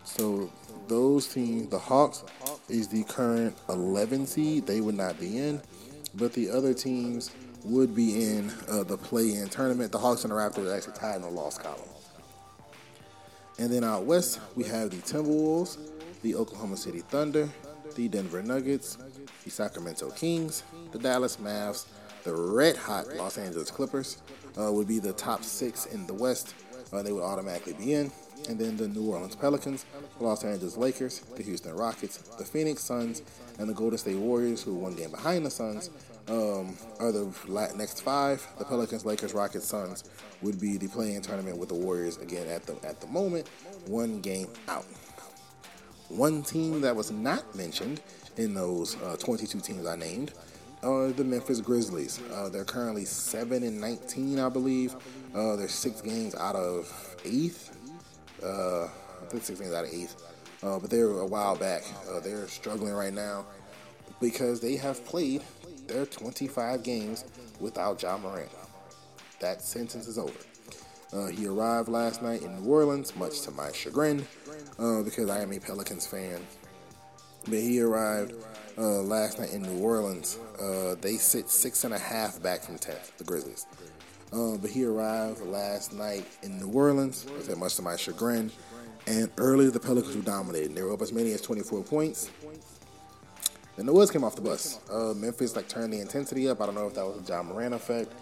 So those teams, the Hawks is the current 11 seed. They would not be in, but the other teams would be in uh, the play-in tournament. The Hawks and the Raptors are actually tied in the loss column. And then out west, we have the Timberwolves, the Oklahoma City Thunder, the Denver Nuggets, the Sacramento Kings, the Dallas Mavs, the red hot Los Angeles Clippers uh, would be the top six in the West. Uh, they would automatically be in and then the New Orleans Pelicans, the Los Angeles Lakers, the Houston Rockets, the Phoenix Suns, and the Golden State Warriors, who are one game behind the Suns, um, are the next five. The Pelicans, Lakers, Rockets, Suns would be the play-in tournament with the Warriors again at the at the moment, one game out. One team that was not mentioned in those uh, 22 teams I named are the Memphis Grizzlies. Uh, they're currently seven and 19, I believe. Uh, they're six games out of eighth uh, I think 16 out of eighth. Uh, but they were a while back. Uh, they're struggling right now because they have played their 25 games without Ja Morant. That sentence is over. Uh, he arrived last night in New Orleans, much to my chagrin, uh, because I am a Pelicans fan. But he arrived uh, last night in New Orleans. Uh, they sit six and a half back from 10th, the Grizzlies. Um, but he arrived last night in New Orleans, much to my chagrin. And early the Pelicans were dominating. They were up as many as 24 points. Then the Woods came off the bus. Uh, Memphis like turned the intensity up. I don't know if that was a Ja Morant effect.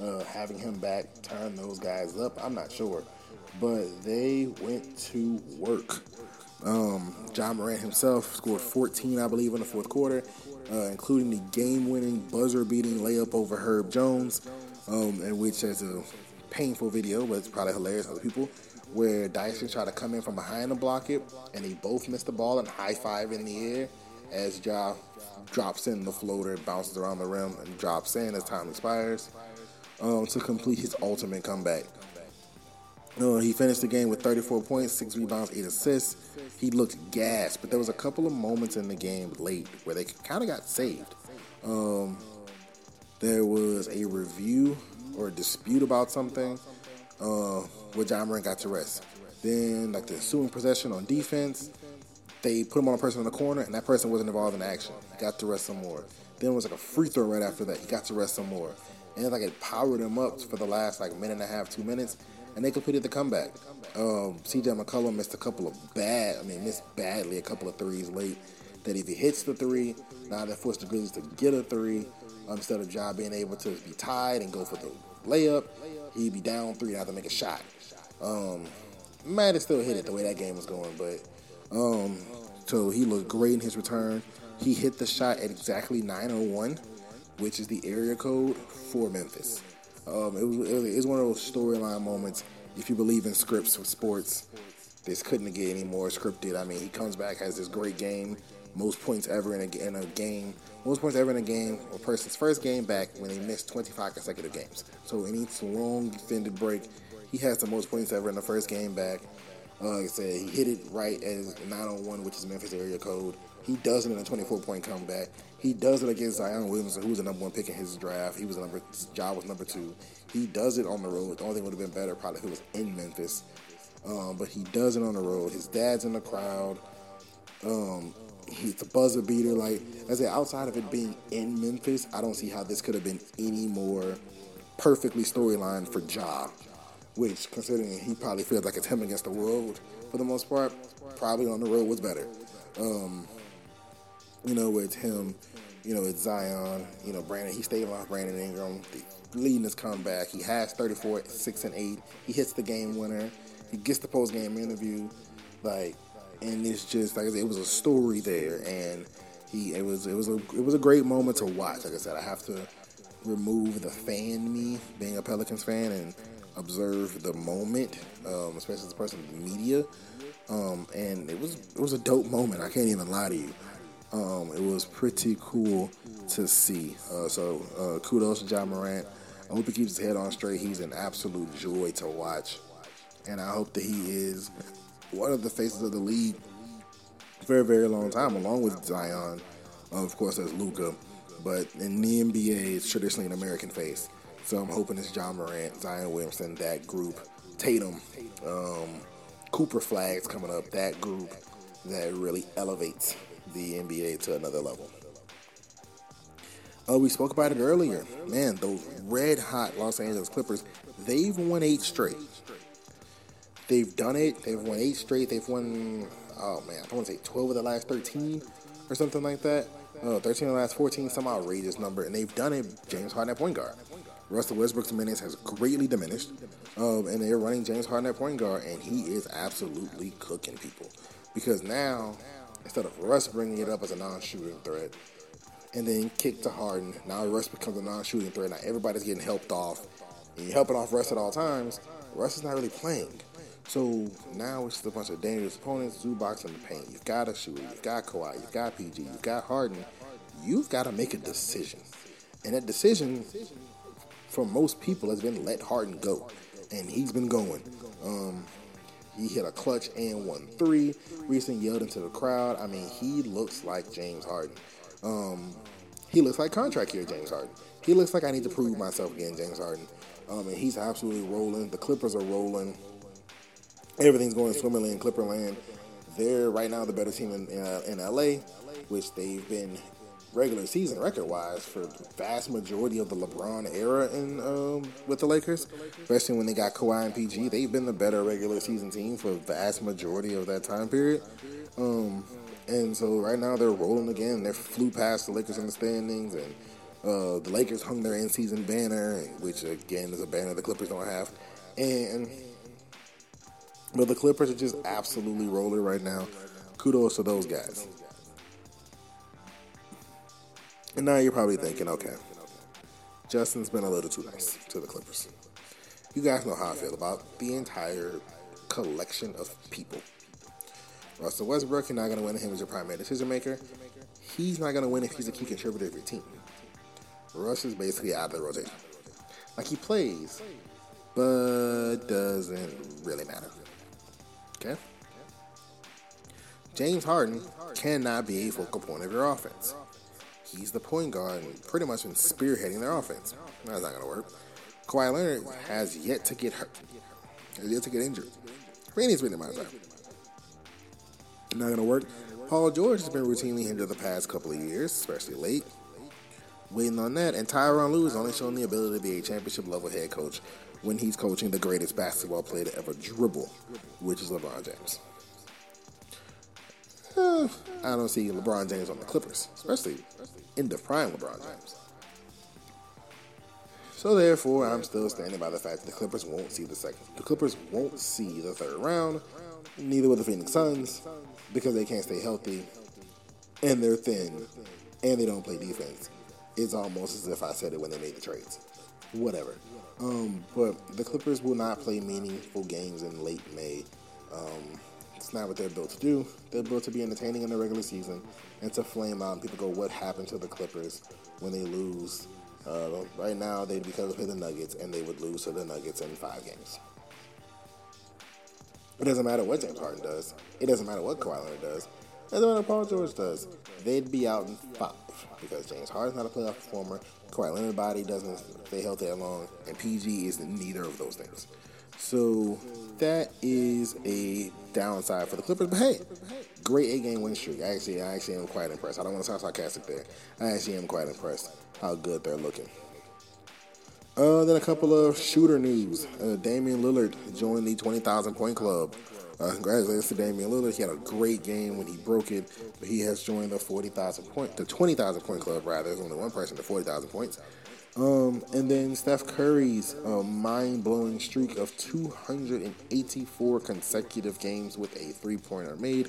Uh, having him back turned those guys up. I'm not sure. But they went to work. Um, Ja Morant himself scored 14, I believe, in the fourth quarter, uh, including the game-winning, buzzer-beating layup over Herb Jones um, in which there's a painful video, but it's probably hilarious to other people, where Dyson tried to come in from behind and block it, and they both missed the ball and high five in the air as Ja drops in the floater, bounces around the rim, and drops in as time expires um, to complete his ultimate comeback. Uh, he finished the game with 34 points, 6 rebounds, 8 assists. He looked gassed, but there was a couple of moments in the game late where they kind of got saved. Um, there was a review or a dispute about something uh, where Ja Morant got to rest. Then, like the ensuing possession on defense, they put him on a person in the corner, and that person wasn't involved in the action. He got to rest some more. Then it was like a free throw right after that. He got to rest some more. And it's like it powered him up for the last like minute and a half, two minutes. and they completed the comeback. Um, CJ McCollum missed a couple of bad, I mean, missed badly a couple of threes late. That if he hits the three, now that forced the Grizzlies to get a three um, instead of Ja being able to be tied and go for the layup. He'd be down three and have to make a shot. Um, might have still hit it the way that game was going, but um, so he looked great in his return. He hit the shot at exactly 901, which is the area code for Memphis. Um, it, was, it was one of those storyline moments. If you believe in scripts for sports, this couldn't get any more scripted. I mean, he comes back, has this great game, most points ever in a, in a game, most points ever in a game, a person's first game back when they missed 25 consecutive games. So each long extended break, he has the most points ever in the first game back. Uh, like I said, he hit it right as 901, which is Memphis area code. He does it in a 24 point comeback. He does it against Zion Williamson, who was the number one pick in his draft. He was the number, job was number two. He does it on the road. The only thing would have been better probably if it was in Memphis. Um, but he does it on the road. His dad's in the crowd. Um, he's a buzzer beater. Like I said, outside of it being in Memphis, I don't see how this could have been any more perfectly storyline for Ja. Which, considering he probably feels like it's him against the world for the most part, probably on the road was better. Um, you know, with him, you know, it's Zion, you know, Brandon, he stayed off Brandon Ingram, leading his comeback. He has 34, 6 and 8. He hits the game winner. He gets the post game interview. Like, and it's just like I said, it was a story there, and he it was it was a it was a great moment to watch. Like I said, I have to remove the fan me, being a Pelicans fan, and observe the moment, um, especially as a person in the media. Um, and it was it was a dope moment. I can't even lie to you. Um, it was pretty cool to see. Uh, so uh, kudos to Ja Morant. I hope he keeps his head on straight. He's an absolute joy to watch, and I hope that he is one of the faces of the league for a very long time, along with Zion. Of course, there's Luka, but in the NBA, it's traditionally an American face. So I'm hoping it's Ja Morant, Zion Williamson, that group, Tatum, um, Cooper Flagg's coming up, that group that really elevates the NBA to another level. Oh, we spoke about it earlier. Man, those red hot Los Angeles Clippers, they've won eight straight. They've done it. They've won eight straight. They've won, oh man, I want to say 12 of the last 13 or something like that. Oh, 13 of the last 14, some outrageous number. And they've done it, James Harden at point guard. Russell Westbrook's minutes has greatly diminished. Um, and they're running James Harden at point guard, and he is absolutely cooking people. Because now, instead of Russ bringing it up as a non shooting threat, and then kick to Harden, now Russ becomes a non shooting threat. Now everybody's getting helped off. And you're helping off Russ at all times. Russ is not really playing. So now it's just a bunch of dangerous opponents, Zubac in the paint. You've got a shooter, you've got Kawhi, you've got PG, you've got Harden. You've got to make a decision. And that decision, for most people, has been let Harden go. And he's been going. Um, he hit a clutch and one three. Recently yelled into the crowd. I mean, he looks like James Harden. Um, he looks like contract year James Harden. He looks like I need to prove myself again, James Harden. Um, and he's absolutely rolling. The Clippers are rolling everything's going swimmingly in Clipperland. They're right now the better team in, in, uh, in LA, which they've been regular season record wise for the vast majority of the LeBron era in um, with the Lakers, especially when they got Kawhi and PG. They've been the better regular season team for the vast majority of that time period. Um, and so right now they're rolling again. They flew past the Lakers in the standings, and uh, the Lakers hung their in-season banner, which again is a banner the Clippers don't have. And but the Clippers are just absolutely rolling right now. Kudos to those guys. And now you're probably thinking, okay, Justin's been a little too nice to the Clippers. You guys know how I feel about the entire collection of people. Russell Westbrook, you're not going to win him as your primary decision maker. He's not going to win if he's a key contributor of your team. Russ is basically out of the rotation. Like he plays, but doesn't really matter. Okay? James Harden cannot be a focal point of your offense. He's the point guard and pretty much been spearheading their offense. That's not going to work. Kawhi Leonard has yet to get hurt. Has yet to get injured. Any speed amount of time. Not going to work. Paul George has been routinely injured the past couple of years, especially late. Waiting on that. And Tyronn Lue has only shown the ability to be a championship level head coach when he's coaching the greatest basketball player to ever dribble, which is LeBron James. I don't see LeBron James on the Clippers, especially in the prime LeBron James. So therefore, I'm still standing by the fact that the Clippers won't see the second. The Clippers won't see the third round. Neither will the Phoenix Suns because they can't stay healthy, and they're thin, and they don't play defense. It's almost as if I said it when they made the trades. Whatever. Um, but the Clippers will not play meaningful games in late May. Um, it's not what they're built to do. They're built to be entertaining in the regular season and to flame out. And people go, "What happened to the Clippers when they lose?" Uh, right now, they'd be to play the Nuggets, and they would lose to the Nuggets in five games. It doesn't matter what James Harden does. It doesn't matter what Kawhi Leonard does. It doesn't matter what Paul George does. They'd be out in five because James Harden's not a playoff performer. Kawhi Leonard's body doesn't stay healthy that long, and PG isn't neither of those things. So that is a downside for the Clippers. But hey, great eight game win streak. I Actually, I actually am quite impressed. I don't want to sound sarcastic there. I actually am quite impressed how good they're looking. Uh, then a couple of shooter news. Uh, Damian Lillard joined the 20,000 point club. Uh, congratulations to Damian Lillard. He had a great game when he broke it, but he has joined the 40,000 point, the 20,000 point club rather. There's only one person to 40,000 points. Um, and then Steph Curry's uh, mind blowing streak of 284 consecutive games with a three pointer made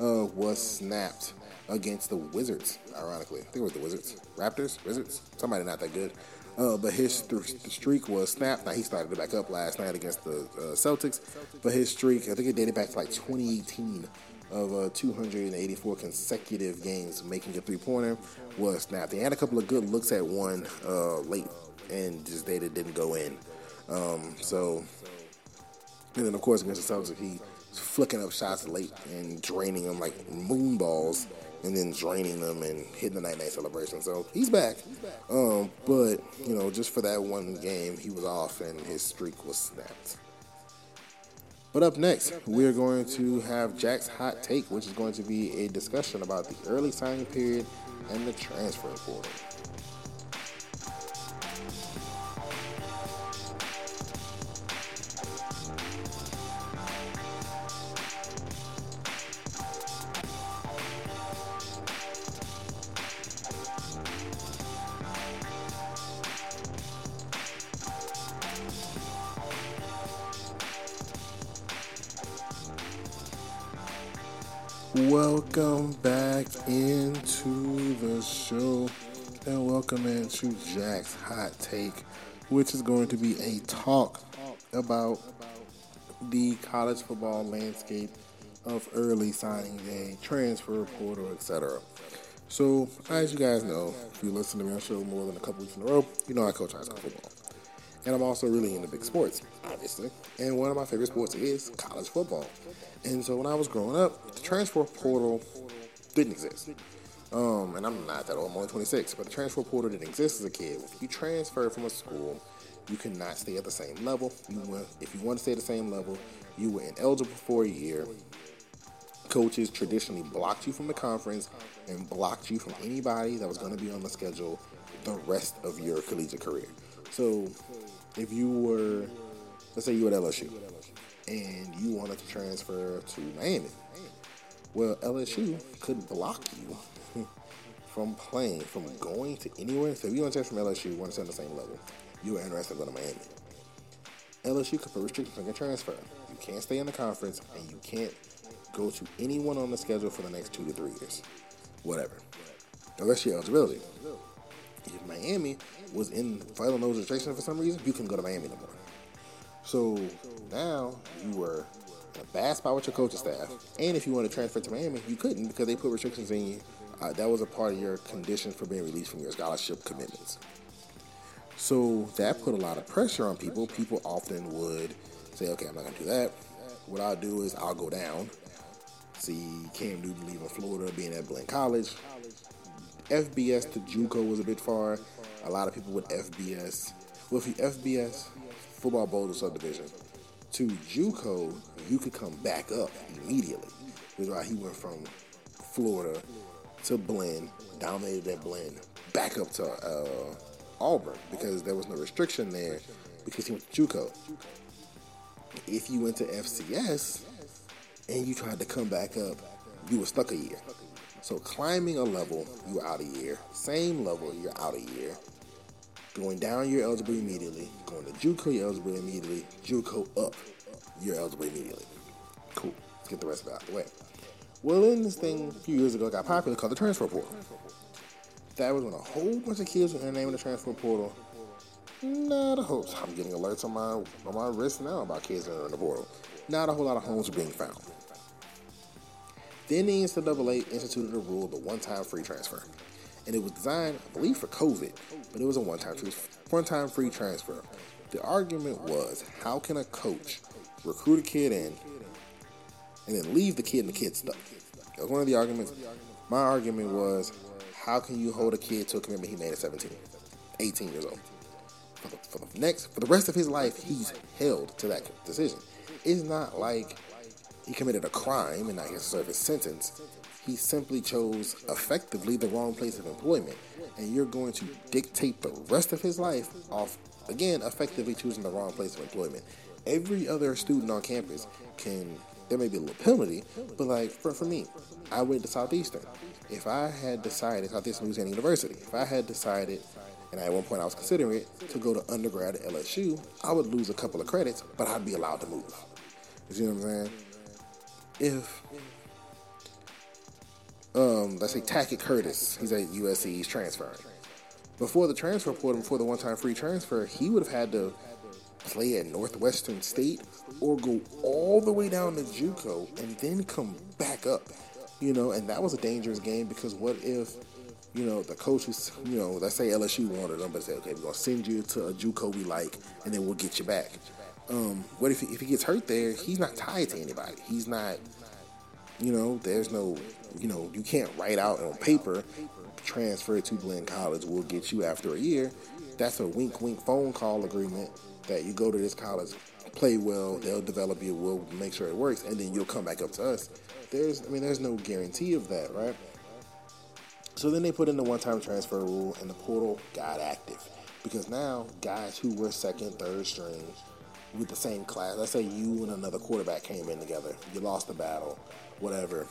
uh, was snapped against the Wizards, ironically. I think it was the Wizards. Raptors? Wizards? Somebody not that good. Uh, but his th- streak was snapped. Now he started it back up last night against the uh, Celtics. But his streak, I think it dated back to like 2018 of uh, 284 consecutive games making a three pointer was snapped. He had a couple of good looks at one uh, late, and just they didn't go in. Um, so, and then of course against the Celtics, he flicking up shots late and draining them like moon balls, and then draining them and hitting the night night celebration. So he's back. Um, but you know, just for that one game, he was off, and his streak was snapped. But up next, we're going to have Jack's Hot Take, which is going to be a discussion about the early signing period and the transfer portal. Welcome back into the show and welcome into Jack's Hot Take, which is going to be a talk about the college football landscape of early signing day, transfer portal, etc. So, as you guys know, if you listen to on show more than a couple weeks in a row, you know I coach high school football. And I'm also really into big sports, obviously. And one of my favorite sports is college football. And so when I was growing up, the transfer portal didn't exist. Um, and I'm not that old, I'm only 26, but the transfer portal didn't exist as a kid. If you transfer from a school, you cannot stay at the same level. You were, if you want to stay at the same level, you were ineligible for a year. Coaches traditionally blocked you from the conference and blocked you from anybody that was going to be on the schedule the rest of your collegiate career. So if you were, let's say you were at LSU and you wanted to transfer to Miami, well, LSU could block you from playing, from going to anywhere. So if you want to transfer from LSU, you want to stay on the same level, you were interested in going to Miami. LSU could put restrictions on your transfer. You can't stay in the conference, and you can't go to anyone on the schedule for the next two to three years. Whatever. Unless your eligibility. If Miami was in filing those restrictions for some reason, you couldn't go to Miami no more. So now you were a bad spot with your coaching staff, and if you want to transfer to Miami, you couldn't because they put restrictions in you. Uh, that was a part of your condition for being released from your scholarship commitments. So that put a lot of pressure on people. People often would say, "Okay, I'm not gonna do that. What I'll do is I'll go down." See Cam Newton leaving Florida, being at Blinn College. FBS to JUCO was a bit far. A lot of people with FBS. Well, if you FBS, football bowl subdivision, to JUCO, you could come back up immediately. Which is why he went from Florida to Blinn, dominated that Blinn, back up to uh, Auburn because there was no restriction there because he went to JUCO. If you went to FCS and you tried to come back up, you were stuck a year. So climbing a level, you're out a year. Same level, you're out a year. Going down, you're immediately. Going to JUCO, you're immediately. JUCO up, you're immediately. Cool. Let's get the rest of it out of the way. Well, then this thing a few years ago got popular called the transfer portal. That was when a whole bunch of kids were naming the transfer portal. Not a whole. I'm getting alerts on my on my wrist now about kids that are in the portal. Not a whole lot of homes are being found. Then the NCAA instituted a rule of the one-time free transfer, and it was designed, I believe, for COVID, but it was a one-time one-time free transfer. The argument was, how can a coach recruit a kid in and then leave the kid and the kid stuck? That was one of the arguments. My argument was, how can you hold a kid to a commitment he made at 17, 18 years old? For the, for the next, for the rest of his life, he's held to that decision. It's not like he committed a crime and he has to serve his sentence. He simply chose effectively the wrong place of employment. And you're going to dictate the rest of his life off, again, effectively choosing the wrong place of employment. Every other student on campus can, there may be a little penalty, but like for, for me, I went to Southeastern. If I had decided, Southeastern Louisiana University, if I had decided and at one point I was considering it to go to undergrad at LSU, I would lose a couple of credits, but I'd be allowed to move. You see what I'm saying? If um, let's say Tackett Curtis, he's at USC, he's transferring. Before the transfer portal, before the one-time free transfer, he would have had to play at Northwestern State or go all the way down to JUCO and then come back up. You know, and that was a dangerous game because what if, you know, the coaches, you know, let's say LSU wanted them, but say, okay, we're gonna send you to a JUCO we like, and then we'll get you back. Um, what if if he gets hurt there? He's not tied to anybody. He's not, you know, there's no, you know, you can't write out on paper transfer to Blinn College. We'll get you after a year. That's a wink, wink phone call agreement that you go to this college, play well, they'll develop you, we'll make sure it works, and then you'll come back up to us. There's, I mean, there's no guarantee of that, right? So then they put in the one-time transfer rule, and the portal got active because now guys who were second, third string with the same class. Let's say you and another quarterback came in together. You lost the battle, whatever,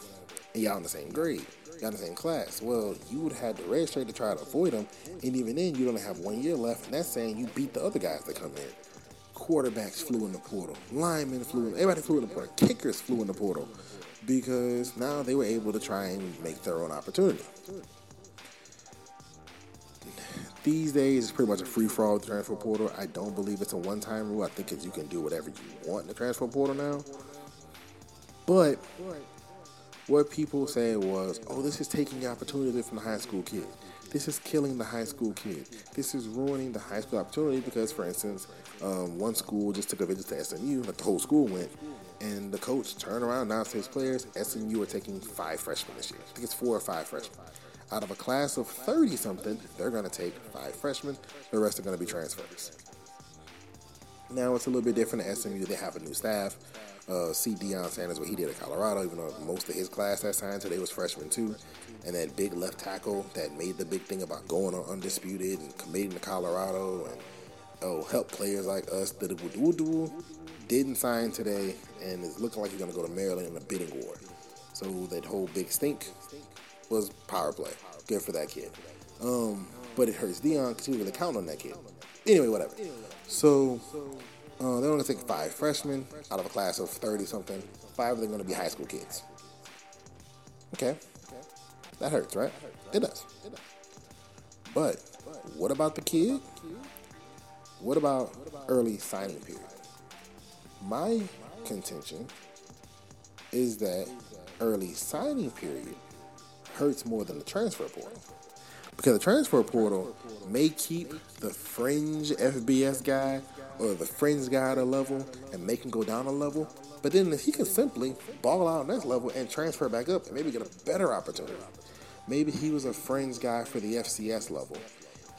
and y'all in the same grade. Y'all in the same class. Well, you would have to register to try to avoid them, and even then, you only have one year left, and that's saying you beat the other guys that come in. Quarterbacks flew in the portal. Linemen flew in. Everybody flew in the portal. Kickers flew in the portal because now they were able to try and make their own opportunity. These days, it's pretty much a free for all transfer portal. I don't believe it's a one time rule. I think you can do whatever you want in the transfer portal now. But what people said was, oh, this is taking the opportunity from the high school kids. This is killing the high school kid. This is ruining the high school opportunity because, for instance, um, one school just took a visit to SMU, like the whole school went, and the coach turned around, announced his players, SMU are taking five freshmen this year. I think it's four or five freshmen out of a class of 30 something, they're going to take five freshmen. The rest are going to be transfers. Now it's a little bit different at SMU. They have a new staff. Uh, see Deion Sanders, what he did at Colorado, even though most of his class that signed today was freshmen too. And that big left tackle that made the big thing about going on undisputed and committing to Colorado and oh help players like us that didn't sign today and it's looking like he's to go to Maryland in a bidding war. So that whole big stink was power play. Good for that kid. Um, but it hurts Deion because he really count on that kid. Anyway, whatever. So uh, they're only take five freshmen out of a class of 30 something. Five of them are going to be high school kids. Okay. That hurts, right? It does. But what about the kid? What about early signing period? My contention is that early signing period hurts more than the transfer portal. Because the transfer portal may keep the fringe FBS guy or the friends guy at a level and make him go down a level. But then he can simply ball out next level and transfer back up and maybe get a better opportunity. Maybe he was a friends guy for the FCS level.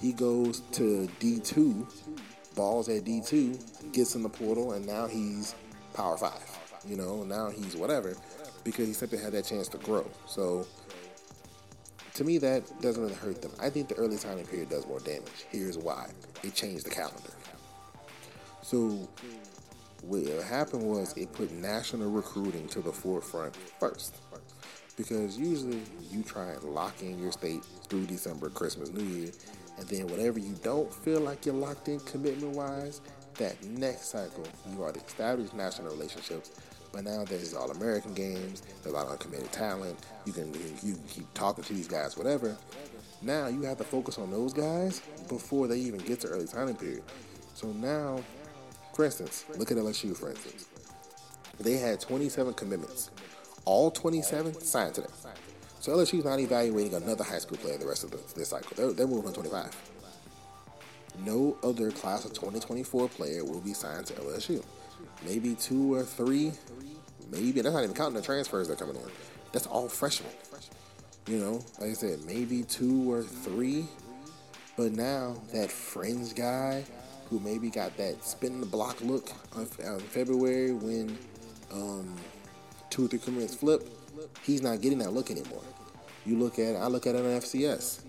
He goes to D2, balls at D2, gets in the portal, and now he's Power 5. You know, now he's whatever because he simply had that chance to grow. So to me, that doesn't really hurt them. I think the early signing period does more damage. Here's why it changed the calendar. So what happened was it put national recruiting to the forefront first. Because usually you try and lock in your state through December, Christmas, New Year, and then whatever you don't feel like you're locked in commitment wise, that next cycle you already established national relationships. But now there's all American games, there's a lot of uncommitted talent. You can you can keep talking to these guys, whatever. Now you have to focus on those guys before they even get to early signing period. So now, for instance, look at LSU for instance. They had 27 commitments. All 27 signed today. So LSU's not evaluating another high school player the rest of the, this cycle. They're, they're moving on 25. No other class of 2024 player will be signed to LSU. Maybe two or three, maybe. That's not even counting the transfers that are coming in. That's all freshmen. You know, like I said, maybe two or three. But now that fringe guy who maybe got that spin the block look in February when um, two or three commits flip, he's not getting that look anymore. You look at, I look at it on FCS.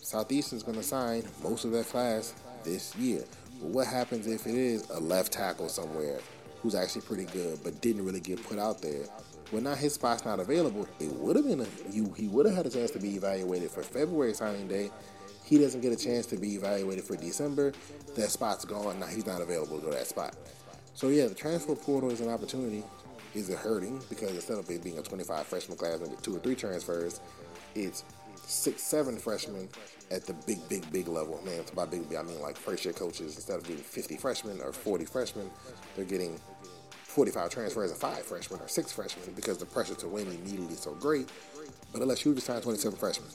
Southeastern's going to sign most of that class this year. But what happens if it is a left tackle somewhere who's actually pretty good but didn't really get put out there? Well, now his spot's not available. It would have been a, you. He would have had a chance to be evaluated for February signing day. He doesn't get a chance to be evaluated for December. That spot's gone. Now he's not available to go that spot. So yeah, the transfer portal is an opportunity. Is it hurting because instead of it being a 25 freshman class and two or three transfers, it's six, seven freshmen at the big, big, big level. Man, by big, I mean like first year coaches. Instead of getting 50 freshmen or 40 freshmen, they're getting 45 transfers and five freshmen or six freshmen because the pressure to win immediately is so great. But LSU just signed 27 freshmen.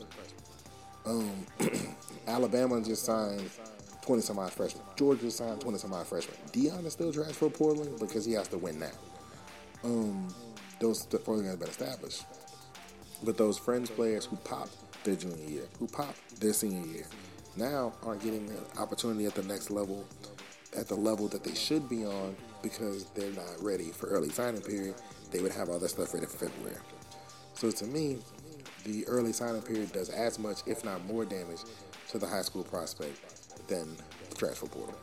Um, Alabama just signed 20 some odd freshmen. Georgia signed 20 some odd freshmen. Deion is still transfer portaling because he has to win now. Um, those programs have been established. But those friends players who popped their junior year, who popped their senior year, now aren't getting an opportunity at the next level, at the level that they should be on because they're not ready for early signing period. They would have all that stuff ready for February. So to me, the early signing period does as much, if not more, damage to the high school prospect than the transfer portal.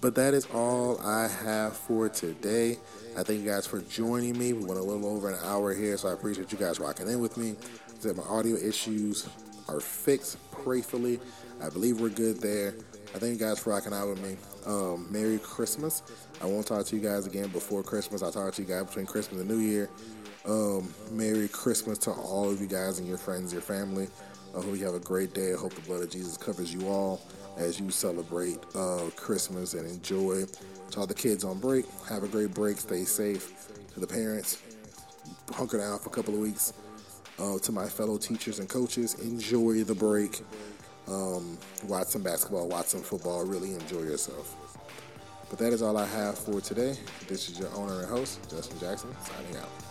But that is all I have for today. I thank you guys for joining me. We went a little over an hour here, so I appreciate you guys rocking in with me. That my audio issues are fixed, prayfully. I believe we're good there. I thank you guys for rocking out with me. Um, Merry Christmas. I won't talk to you guys again before Christmas. I'll talk to you guys between Christmas and New Year. Um, Merry Christmas to all of you guys and your friends, your family. I hope you have a great day. I hope the blood of Jesus covers you all as you celebrate uh, Christmas and enjoy. To all the kids on break, have a great break. Stay safe. To the parents, hunker down for a couple of weeks. Uh, to my fellow teachers and coaches, enjoy the break. Um, watch some basketball, watch some football. Really enjoy yourself. But that is all I have for today. This is your owner and host, Justin Jackson, signing out.